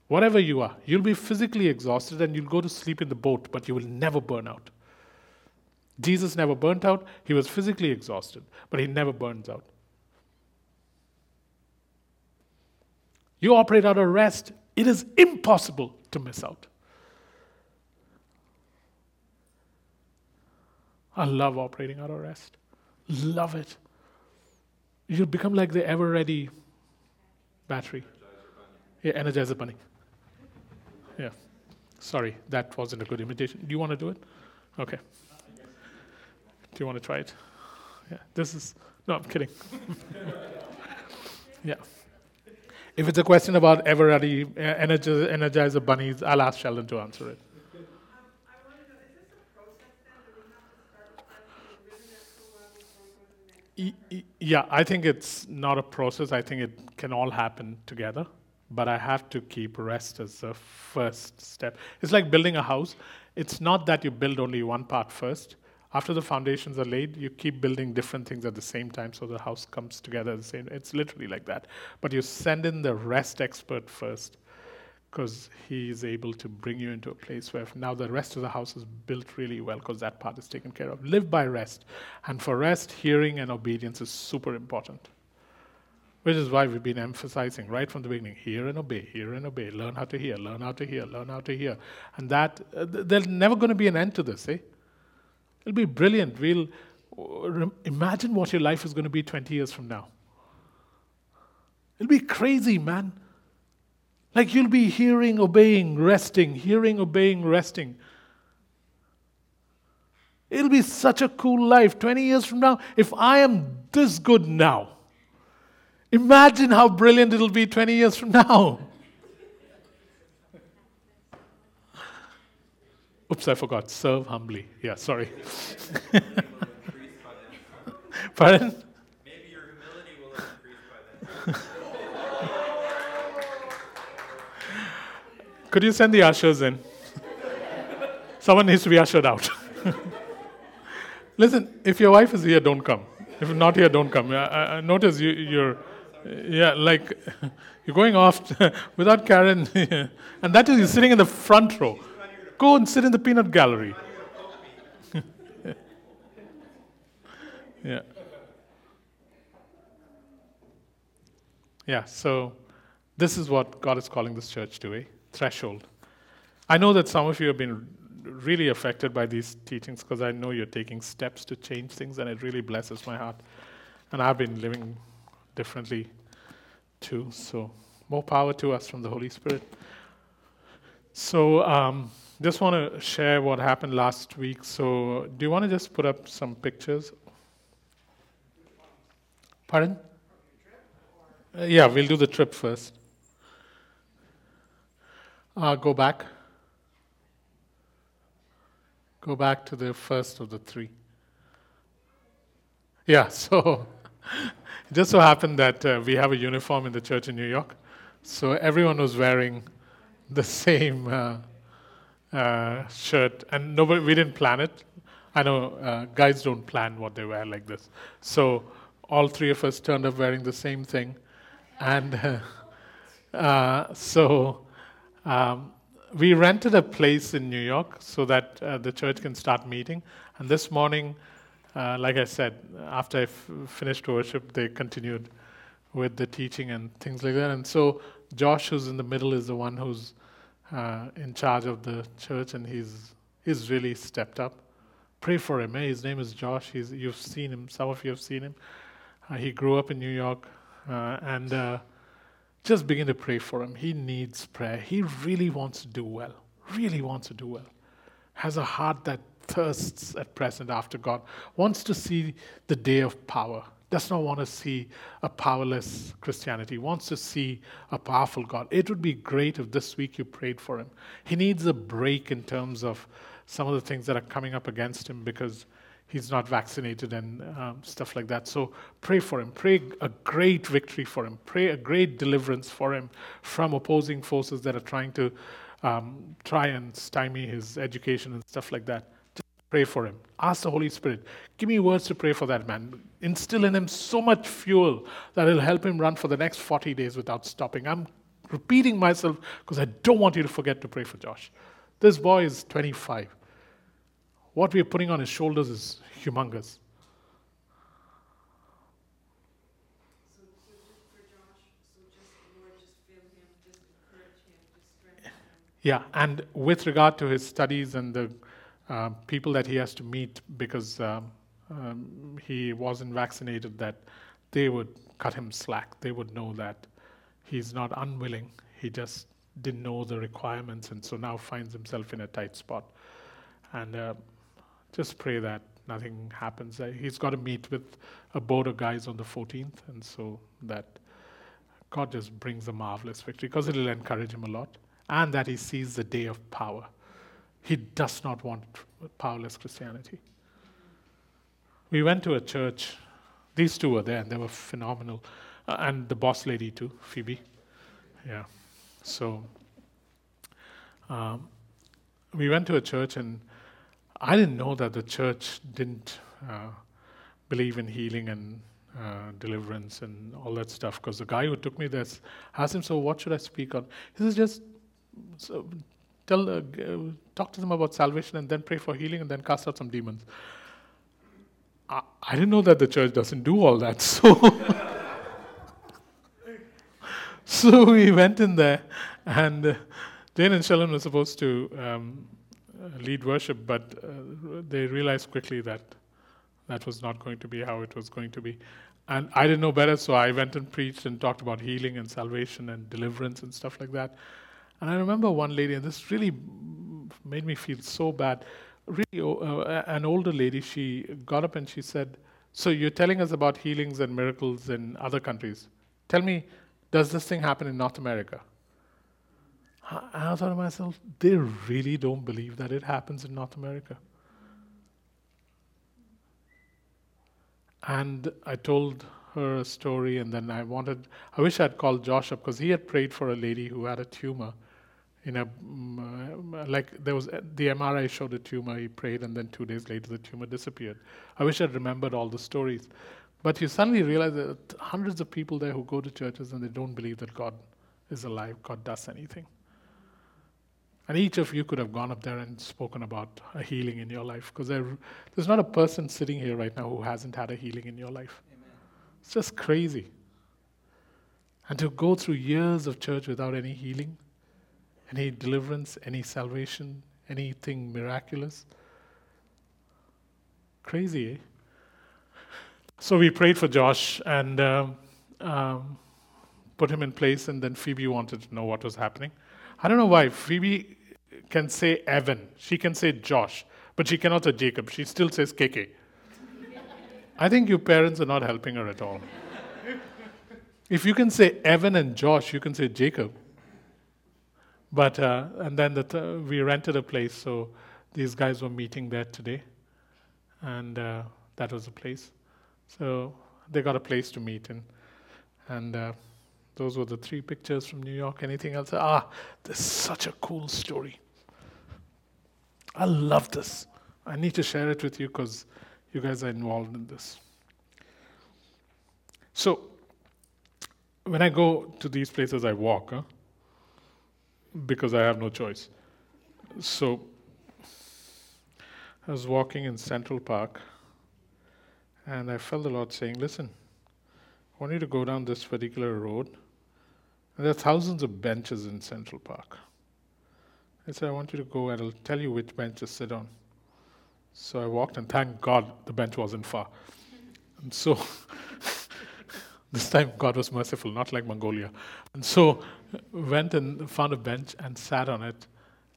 whatever you are. You'll be physically exhausted and you'll go to sleep in the boat, but you will never burn out. Jesus never burnt out. He was physically exhausted, but he never burns out. You operate out of rest, it is impossible to miss out. I love operating out of rest. Love it. You'll become like the Eveready battery. Yeah, Energizer Bunny. Yeah. Sorry, that wasn't a good imitation. Do you want to do it? Okay. Do you want to try it? Yeah. This is no, I'm kidding. yeah. If it's a question about Eveready Energizer, Energizer bunnies, I'll ask Sheldon to answer it. Yeah, I think it's not a process. I think it can all happen together. But I have to keep rest as the first step. It's like building a house. It's not that you build only one part first. After the foundations are laid, you keep building different things at the same time so the house comes together the same It's literally like that. But you send in the rest expert first because he is able to bring you into a place where now the rest of the house is built really well because that part is taken care of. Live by rest. And for rest, hearing and obedience is super important. Which is why we've been emphasizing right from the beginning hear and obey, hear and obey, learn how to hear, learn how to hear, learn how to hear. And that, uh, th- there's never going to be an end to this, eh? It'll be brilliant. We'll imagine what your life is going to be 20 years from now. It'll be crazy, man. Like you'll be hearing, obeying, resting, hearing, obeying, resting. It'll be such a cool life 20 years from now. If I am this good now, imagine how brilliant it'll be 20 years from now. Oops, I forgot. Serve humbly. Yeah, sorry. Pardon? Maybe your humility will have increased by then. Could you send the ushers in? Someone needs to be ushered out. Listen, if your wife is here, don't come. If not here, don't come. I, I- I notice you, you're, yeah, like you're going off without Karen, and that is you're sitting in the front row. Go and sit in the peanut gallery. yeah. Yeah, so this is what God is calling this church to a threshold. I know that some of you have been really affected by these teachings because I know you're taking steps to change things, and it really blesses my heart. And I've been living differently too. So, more power to us from the Holy Spirit. So, um, just want to share what happened last week. So, do you want to just put up some pictures? Pardon? Uh, yeah, we'll do the trip first. Uh, go back. Go back to the first of the three. Yeah, so it just so happened that uh, we have a uniform in the church in New York. So everyone was wearing the same uh, shirt, and nobody, we didn't plan it. I know uh, guys don't plan what they wear like this. So all three of us turned up wearing the same thing. And uh, uh, so um, we rented a place in New York so that uh, the church can start meeting. And this morning, uh, like I said, after I f- finished worship, they continued with the teaching and things like that. And so Josh, who's in the middle, is the one who's uh, in charge of the church, and he's he's really stepped up. Pray for him. Eh? His name is Josh. He's, you've seen him. Some of you have seen him. Uh, he grew up in New York, uh, and uh, just begin to pray for him. He needs prayer. He really wants to do well. Really wants to do well. Has a heart that thirsts at present after God. Wants to see the day of power. Does not want to see a powerless Christianity. Wants to see a powerful God. It would be great if this week you prayed for him. He needs a break in terms of some of the things that are coming up against him because he's not vaccinated and um, stuff like that. So pray for him. Pray a great victory for him. Pray a great deliverance for him from opposing forces that are trying to um, try and stymie his education and stuff like that. Pray for him. Ask the Holy Spirit, give me words to pray for that man. Instill in him so much fuel that it'll help him run for the next 40 days without stopping. I'm repeating myself because I don't want you to forget to pray for Josh. This boy is 25 what we are putting on his shoulders is humongous. So, so just for Josh, so just, Lord, just fill him, just encourage him, just strengthen him. Yeah, and with regard to his studies and the uh, people that he has to meet because um, um, he wasn't vaccinated, that they would cut him slack. They would know that he's not unwilling. He just didn't know the requirements, and so now finds himself in a tight spot. And uh, just pray that nothing happens. Uh, he's got to meet with a board of guys on the 14th, and so that God just brings a marvelous victory because it'll encourage him a lot, and that he sees the day of power. He does not want powerless Christianity. We went to a church. These two were there, and they were phenomenal, uh, and the boss lady too, Phoebe. Yeah. So um, we went to a church, and I didn't know that the church didn't uh, believe in healing and uh, deliverance and all that stuff. Because the guy who took me there asked him, "So what should I speak on?" He says, "Just tell, uh, uh, talk to them about salvation, and then pray for healing, and then cast out some demons." I, I didn't know that the church doesn't do all that, so. so we went in there, and uh, Jane and Sheldon were supposed to um, lead worship, but uh, they realized quickly that that was not going to be how it was going to be. And I didn't know better, so I went and preached and talked about healing and salvation and deliverance and stuff like that. And I remember one lady, and this really made me feel so bad. Really, uh, an older lady, she got up and she said, So you're telling us about healings and miracles in other countries. Tell me, does this thing happen in North America? I I thought to myself, they really don't believe that it happens in North America. and I told her a story, and then I wanted, I wish I'd called Josh up because he had prayed for a lady who had a tumor. In a, mm, uh, like there was the MRI showed a tumor. He prayed, and then two days later the tumor disappeared. I wish I'd remembered all the stories, but you suddenly realize that hundreds of people there who go to churches and they don't believe that God is alive, God does anything. And each of you could have gone up there and spoken about a healing in your life because there, there's not a person sitting here right now who hasn't had a healing in your life. It's just crazy. And to go through years of church without any healing, any deliverance, any salvation, anything miraculous. Crazy, eh? So we prayed for Josh and um, um, put him in place, and then Phoebe wanted to know what was happening. I don't know why. Phoebe can say Evan, she can say Josh, but she cannot say Jacob. She still says KK. I think your parents are not helping her at all. if you can say Evan and Josh, you can say Jacob. But uh, and then the th- we rented a place, so these guys were meeting there today, and uh, that was the place. So they got a place to meet in, and uh, those were the three pictures from New York. Anything else? Ah, this is such a cool story. I love this. I need to share it with you because you guys are involved in this. So, when I go to these places, I walk huh? Because I have no choice. So, I was walking in Central Park and I felt the Lord saying, Listen, I want you to go down this particular road. And there are thousands of benches in Central Park. I said, I want you to go and I'll tell you which bench to sit on. So I walked, and thank God the bench wasn't far. And so this time God was merciful, not like Mongolia. And so went and found a bench and sat on it,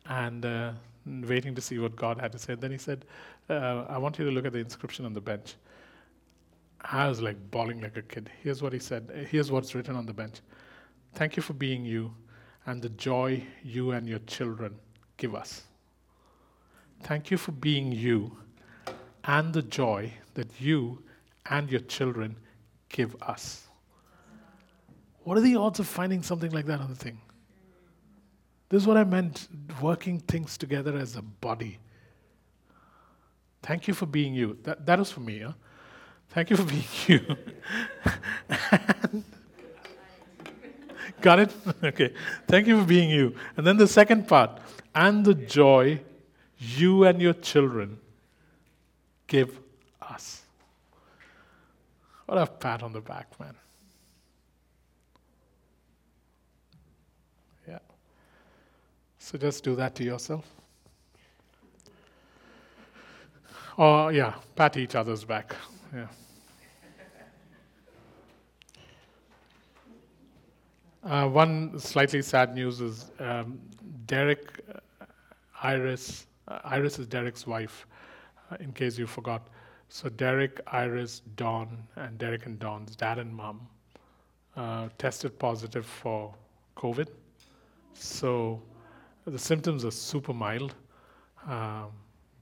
and uh, waiting to see what God had to say. Then he said, uh, "I want you to look at the inscription on the bench." I was like bawling like a kid. Here's what he said. Here's what's written on the bench. Thank you for being you and the joy you and your children give us. Thank you for being you and the joy that you and your children give us. What are the odds of finding something like that on the thing? This is what I meant working things together as a body. Thank you for being you. That, that was for me. Thank you for being you. Got it? okay. Thank you for being you. And then the second part, and the joy you and your children give us. What a pat on the back, man. So just do that to yourself. Or, yeah, pat each other's back. Yeah. Uh, one slightly sad news is um, Derek, uh, Iris, uh, Iris is Derek's wife, uh, in case you forgot. So Derek, Iris, Dawn, and Derek and Dawn's dad and mom uh, tested positive for COVID. So the symptoms are super mild, um,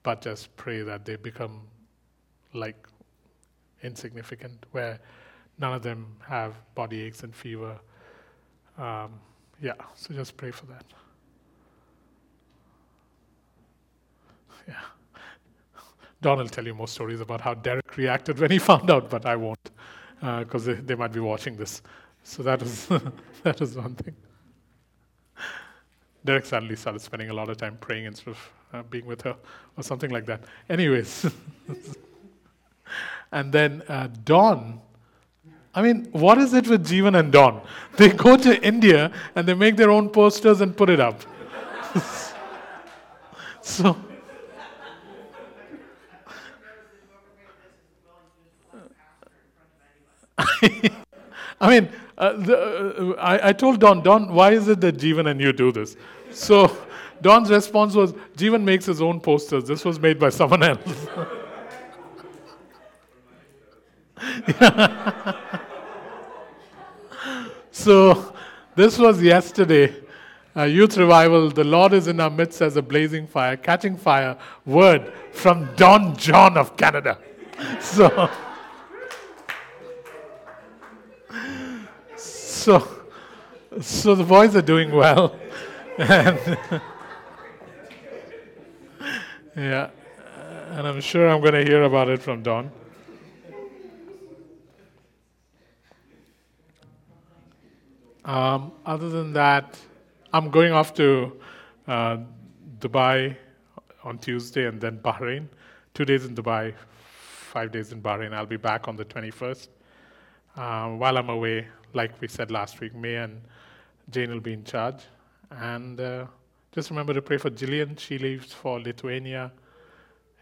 but just pray that they become like insignificant, where none of them have body aches and fever um, yeah, so just pray for that. Yeah. Don will tell you more stories about how Derek reacted when he found out, but I won't, because uh, they, they might be watching this. So that was that was one thing. Derek suddenly started spending a lot of time praying instead of uh, being with her, or something like that. Anyways, and then uh, Don I mean, what is it with Jeevan and Don? They go to India and they make their own posters and put it up. so. I mean, uh, the, uh, I, I, told Don, Don, why is it that Jeevan and you do this? So Don's response was, Jeevan makes his own posters. This was made by someone else. so, this was yesterday. Uh, youth revival, the Lord is in our midst as a blazing fire, catching fire, word from Don John of Canada. So, so, so the boys are doing well. and yeah, and I'm sure I'm going to hear about it from Don. Um, other than that, I'm going off to uh, Dubai on Tuesday and then Bahrain. Two days in Dubai, five days in Bahrain. I'll be back on the 21st. Uh, while I'm away, like we said last week, May and Jane will be in charge. And uh, just remember to pray for Gillian. She leaves for Lithuania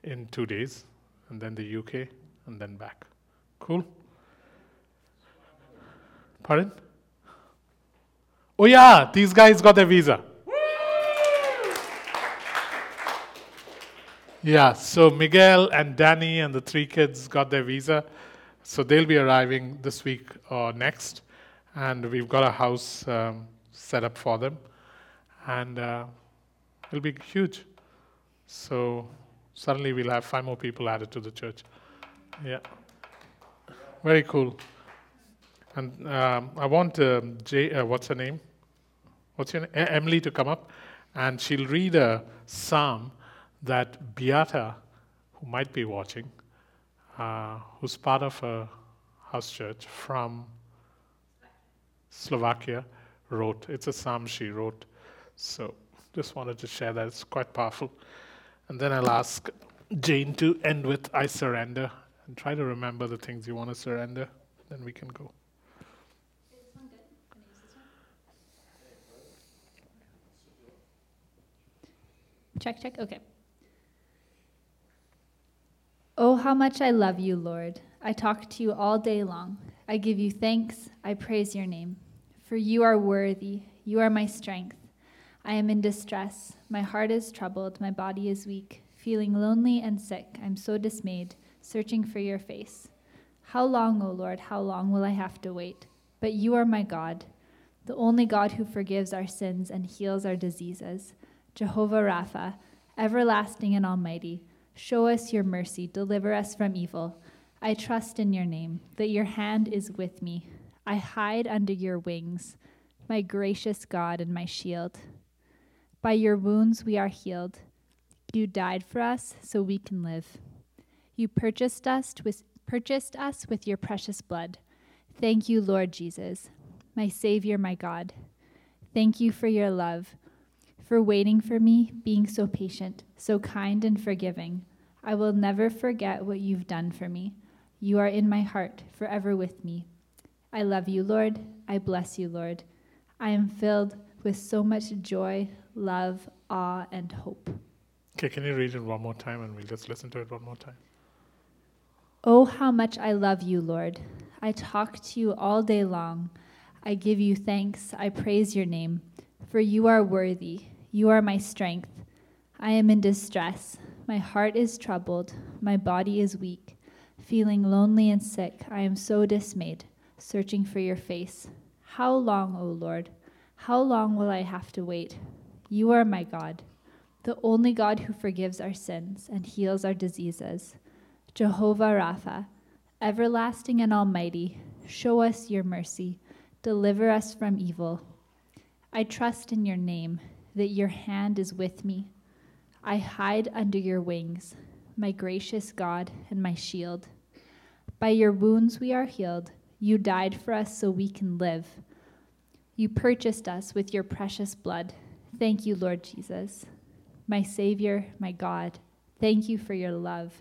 in two days, and then the UK, and then back. Cool? Pardon? Oh, yeah, these guys got their visa. Yeah, so Miguel and Danny and the three kids got their visa. So they'll be arriving this week or next. And we've got a house um, set up for them. And uh, it'll be huge. So suddenly we'll have five more people added to the church. Yeah. Very cool. And um, I want um, Jay, uh, what's her name? What's your name? E- Emily to come up. And she'll read a psalm that Beata, who might be watching, uh, who's part of a house church from Slovakia, wrote. It's a psalm she wrote. So just wanted to share that. It's quite powerful. And then I'll ask Jane to end with I surrender and try to remember the things you want to surrender. Then we can go. Check, check. Okay. Oh, how much I love you, Lord. I talk to you all day long. I give you thanks. I praise your name. For you are worthy. You are my strength. I am in distress. My heart is troubled. My body is weak. Feeling lonely and sick, I'm so dismayed, searching for your face. How long, O Lord, how long will I have to wait? But you are my God, the only God who forgives our sins and heals our diseases. Jehovah Rapha, everlasting and almighty, show us your mercy, deliver us from evil. I trust in your name, that your hand is with me. I hide under your wings, my gracious God and my shield. By your wounds we are healed. You died for us so we can live. You purchased us with, purchased us with your precious blood. Thank you, Lord Jesus, my Savior, my God. Thank you for your love for waiting for me, being so patient, so kind and forgiving. I will never forget what you've done for me. You are in my heart, forever with me. I love you, Lord. I bless you, Lord. I am filled with so much joy, love, awe, and hope. Okay, can you read it one more time and we'll just listen to it one more time? Oh, how much I love you, Lord. I talk to you all day long. I give you thanks. I praise your name, for you are worthy. You are my strength. I am in distress. My heart is troubled. My body is weak. Feeling lonely and sick, I am so dismayed, searching for your face. How long, O Lord? How long will I have to wait? You are my God, the only God who forgives our sins and heals our diseases. Jehovah Rapha, everlasting and almighty, show us your mercy, deliver us from evil. I trust in your name that your hand is with me. I hide under your wings, my gracious God and my shield. By your wounds we are healed. You died for us so we can live. You purchased us with your precious blood. Thank you, Lord Jesus. My Savior, my God, thank you for your love,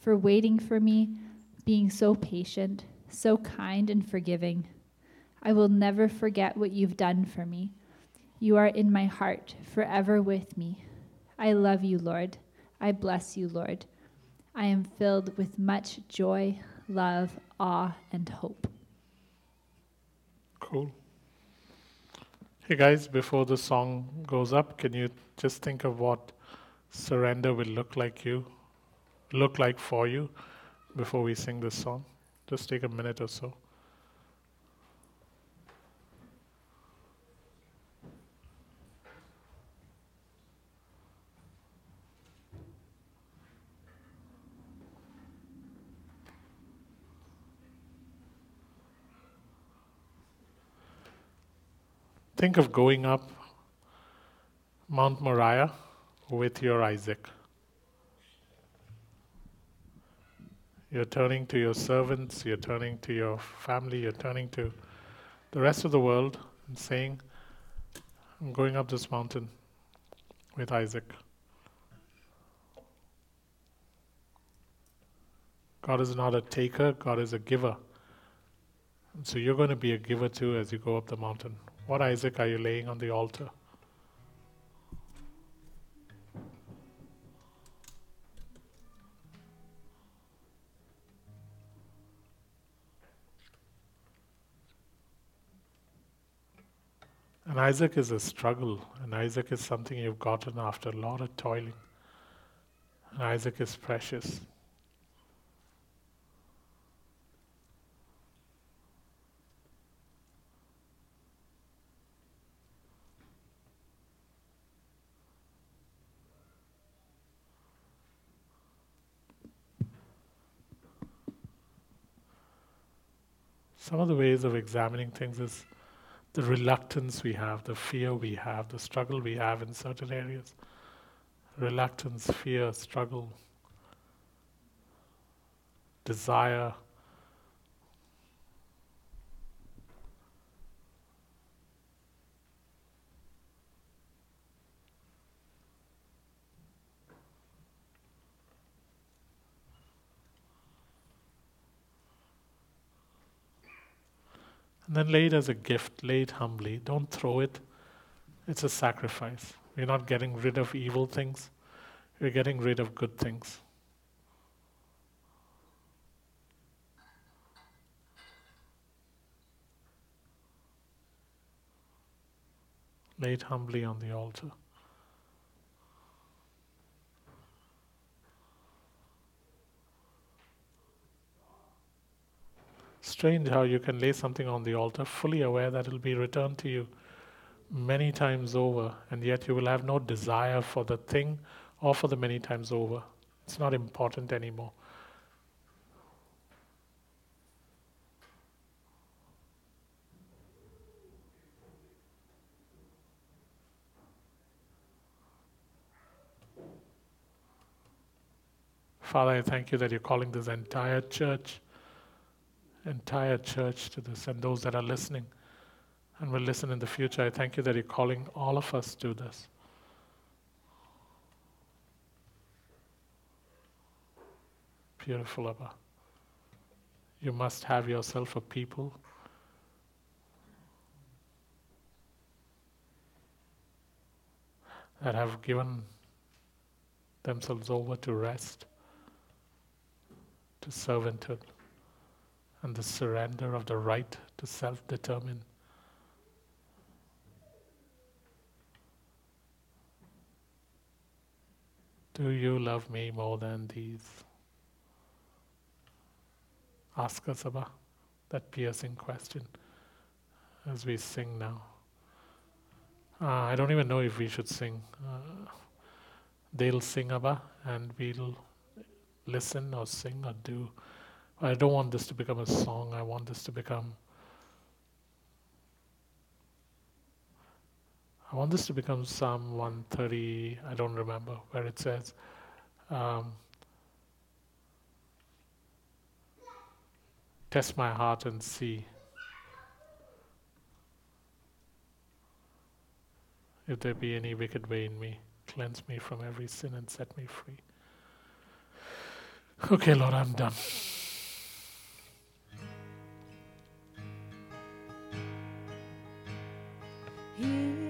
for waiting for me, being so patient, so kind and forgiving. I will never forget what you've done for me. You are in my heart, forever with me. I love you, Lord. I bless you, Lord. I am filled with much joy, love, awe, and hope. Cool. Hey guys, before the song goes up, can you just think of what surrender will look like you, look like for you before we sing this song? Just take a minute or so. Think of going up Mount Moriah with your Isaac. You're turning to your servants, you're turning to your family, you're turning to the rest of the world and saying, I'm going up this mountain with Isaac. God is not a taker, God is a giver. So you're going to be a giver too as you go up the mountain. What Isaac are you laying on the altar? And Isaac is a struggle, and Isaac is something you've gotten after a lot of toiling. And Isaac is precious. Some of the ways of examining things is the reluctance we have, the fear we have, the struggle we have in certain areas. Reluctance, fear, struggle, desire. And then lay it as a gift, lay it humbly. Don't throw it. It's a sacrifice. We're not getting rid of evil things, we're getting rid of good things. Lay it humbly on the altar. Strange how you can lay something on the altar fully aware that it will be returned to you many times over, and yet you will have no desire for the thing or for the many times over. It's not important anymore. Father, I thank you that you're calling this entire church entire church to this and those that are listening and will listen in the future. I thank you that you're calling all of us to this. Beautiful, Abba. You must have yourself a people that have given themselves over to rest, to servanthood and the surrender of the right to self determine. Do you love me more than these? Ask us about that piercing question as we sing now. Uh, I don't even know if we should sing. Uh, they'll sing Abba and we'll listen or sing or do. I don't want this to become a song. I want this to become. I want this to become Psalm 130. I don't remember where it says. Um, Test my heart and see if there be any wicked way in me. Cleanse me from every sin and set me free. Okay, Lord, I'm done. Here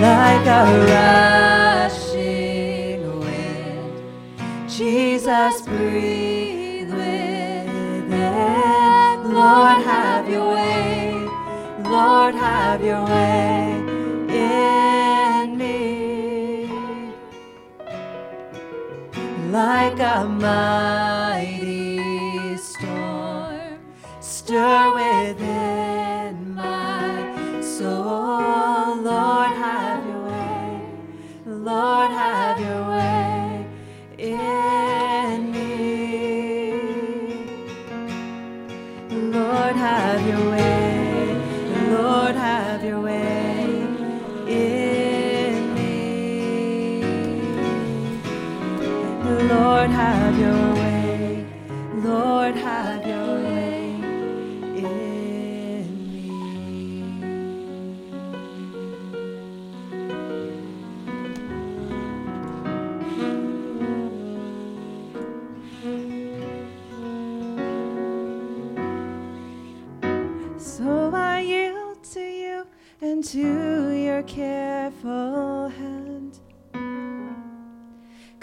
like a rushing wind. Jesus, breathe within. Lord, have your way. Lord, have your way in me. Like a mind.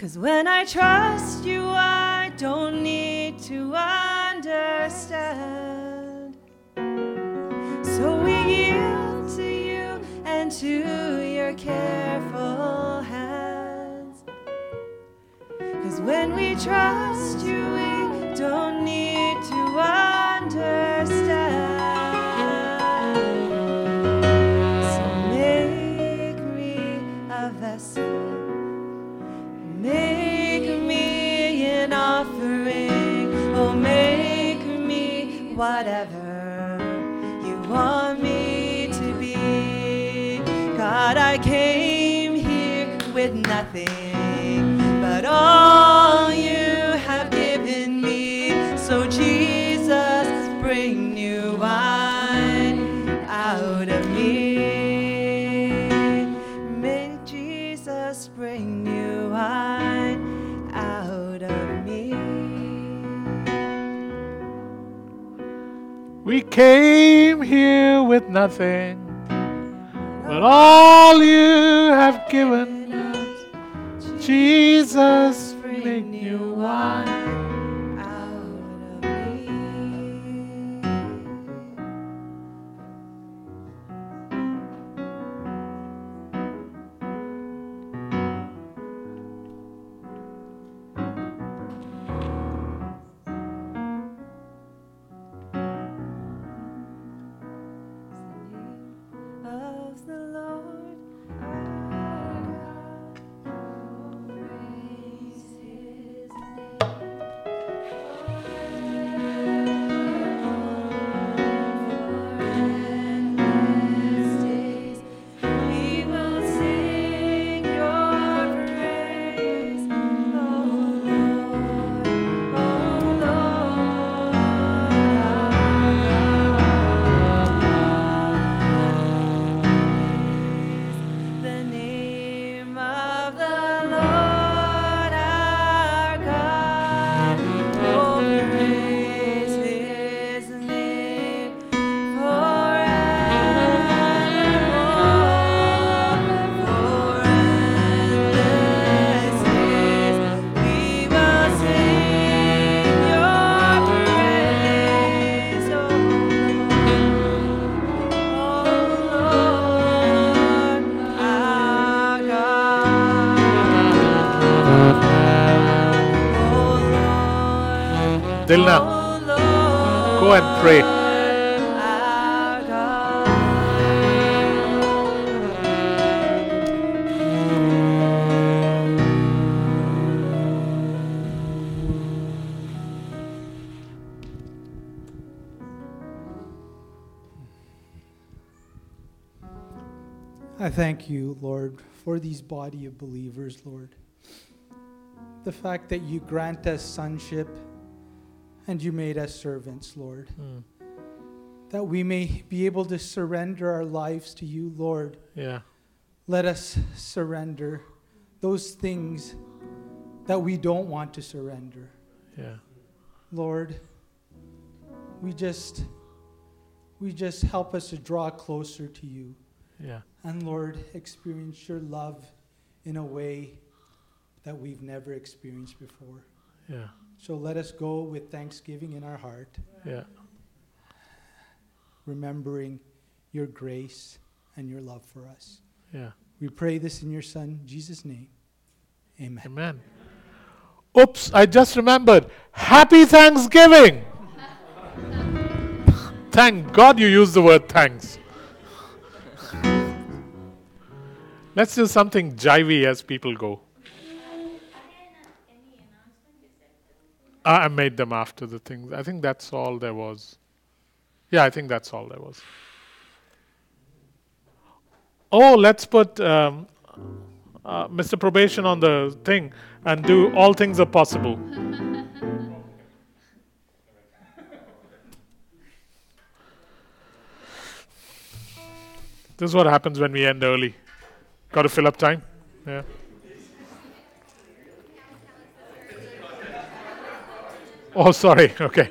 Cause when I trust you, I don't need to understand. So we yield to you and to your careful hands. Cause when we trust you, whatever you want me to be. God, I came here with nothing but all you. came here with nothing, but all you have given us, Jesus, bring new life. Thank you, Lord, for these body of believers, Lord. The fact that you grant us sonship and you made us servants, Lord. Mm. That we may be able to surrender our lives to you, Lord. Yeah. Let us surrender those things that we don't want to surrender. Yeah. Lord, we just we just help us to draw closer to you. Yeah. And Lord, experience your love in a way that we've never experienced before. Yeah. So let us go with thanksgiving in our heart, Yeah. remembering your grace and your love for us. Yeah. We pray this in your Son, Jesus' name. Amen. Amen. Oops, I just remembered. Happy Thanksgiving! Thank God you used the word thanks. Let's do something jivey as people go. I made them after the things. I think that's all there was. Yeah, I think that's all there was. Oh, let's put um, uh, Mr. Probation on the thing and do all things are possible. this is what happens when we end early. Got to fill up time. Yeah. Oh, sorry. Okay.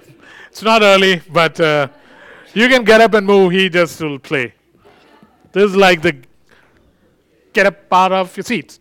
It's not early, but uh, you can get up and move. He just will play. This is like the get up out of your seats.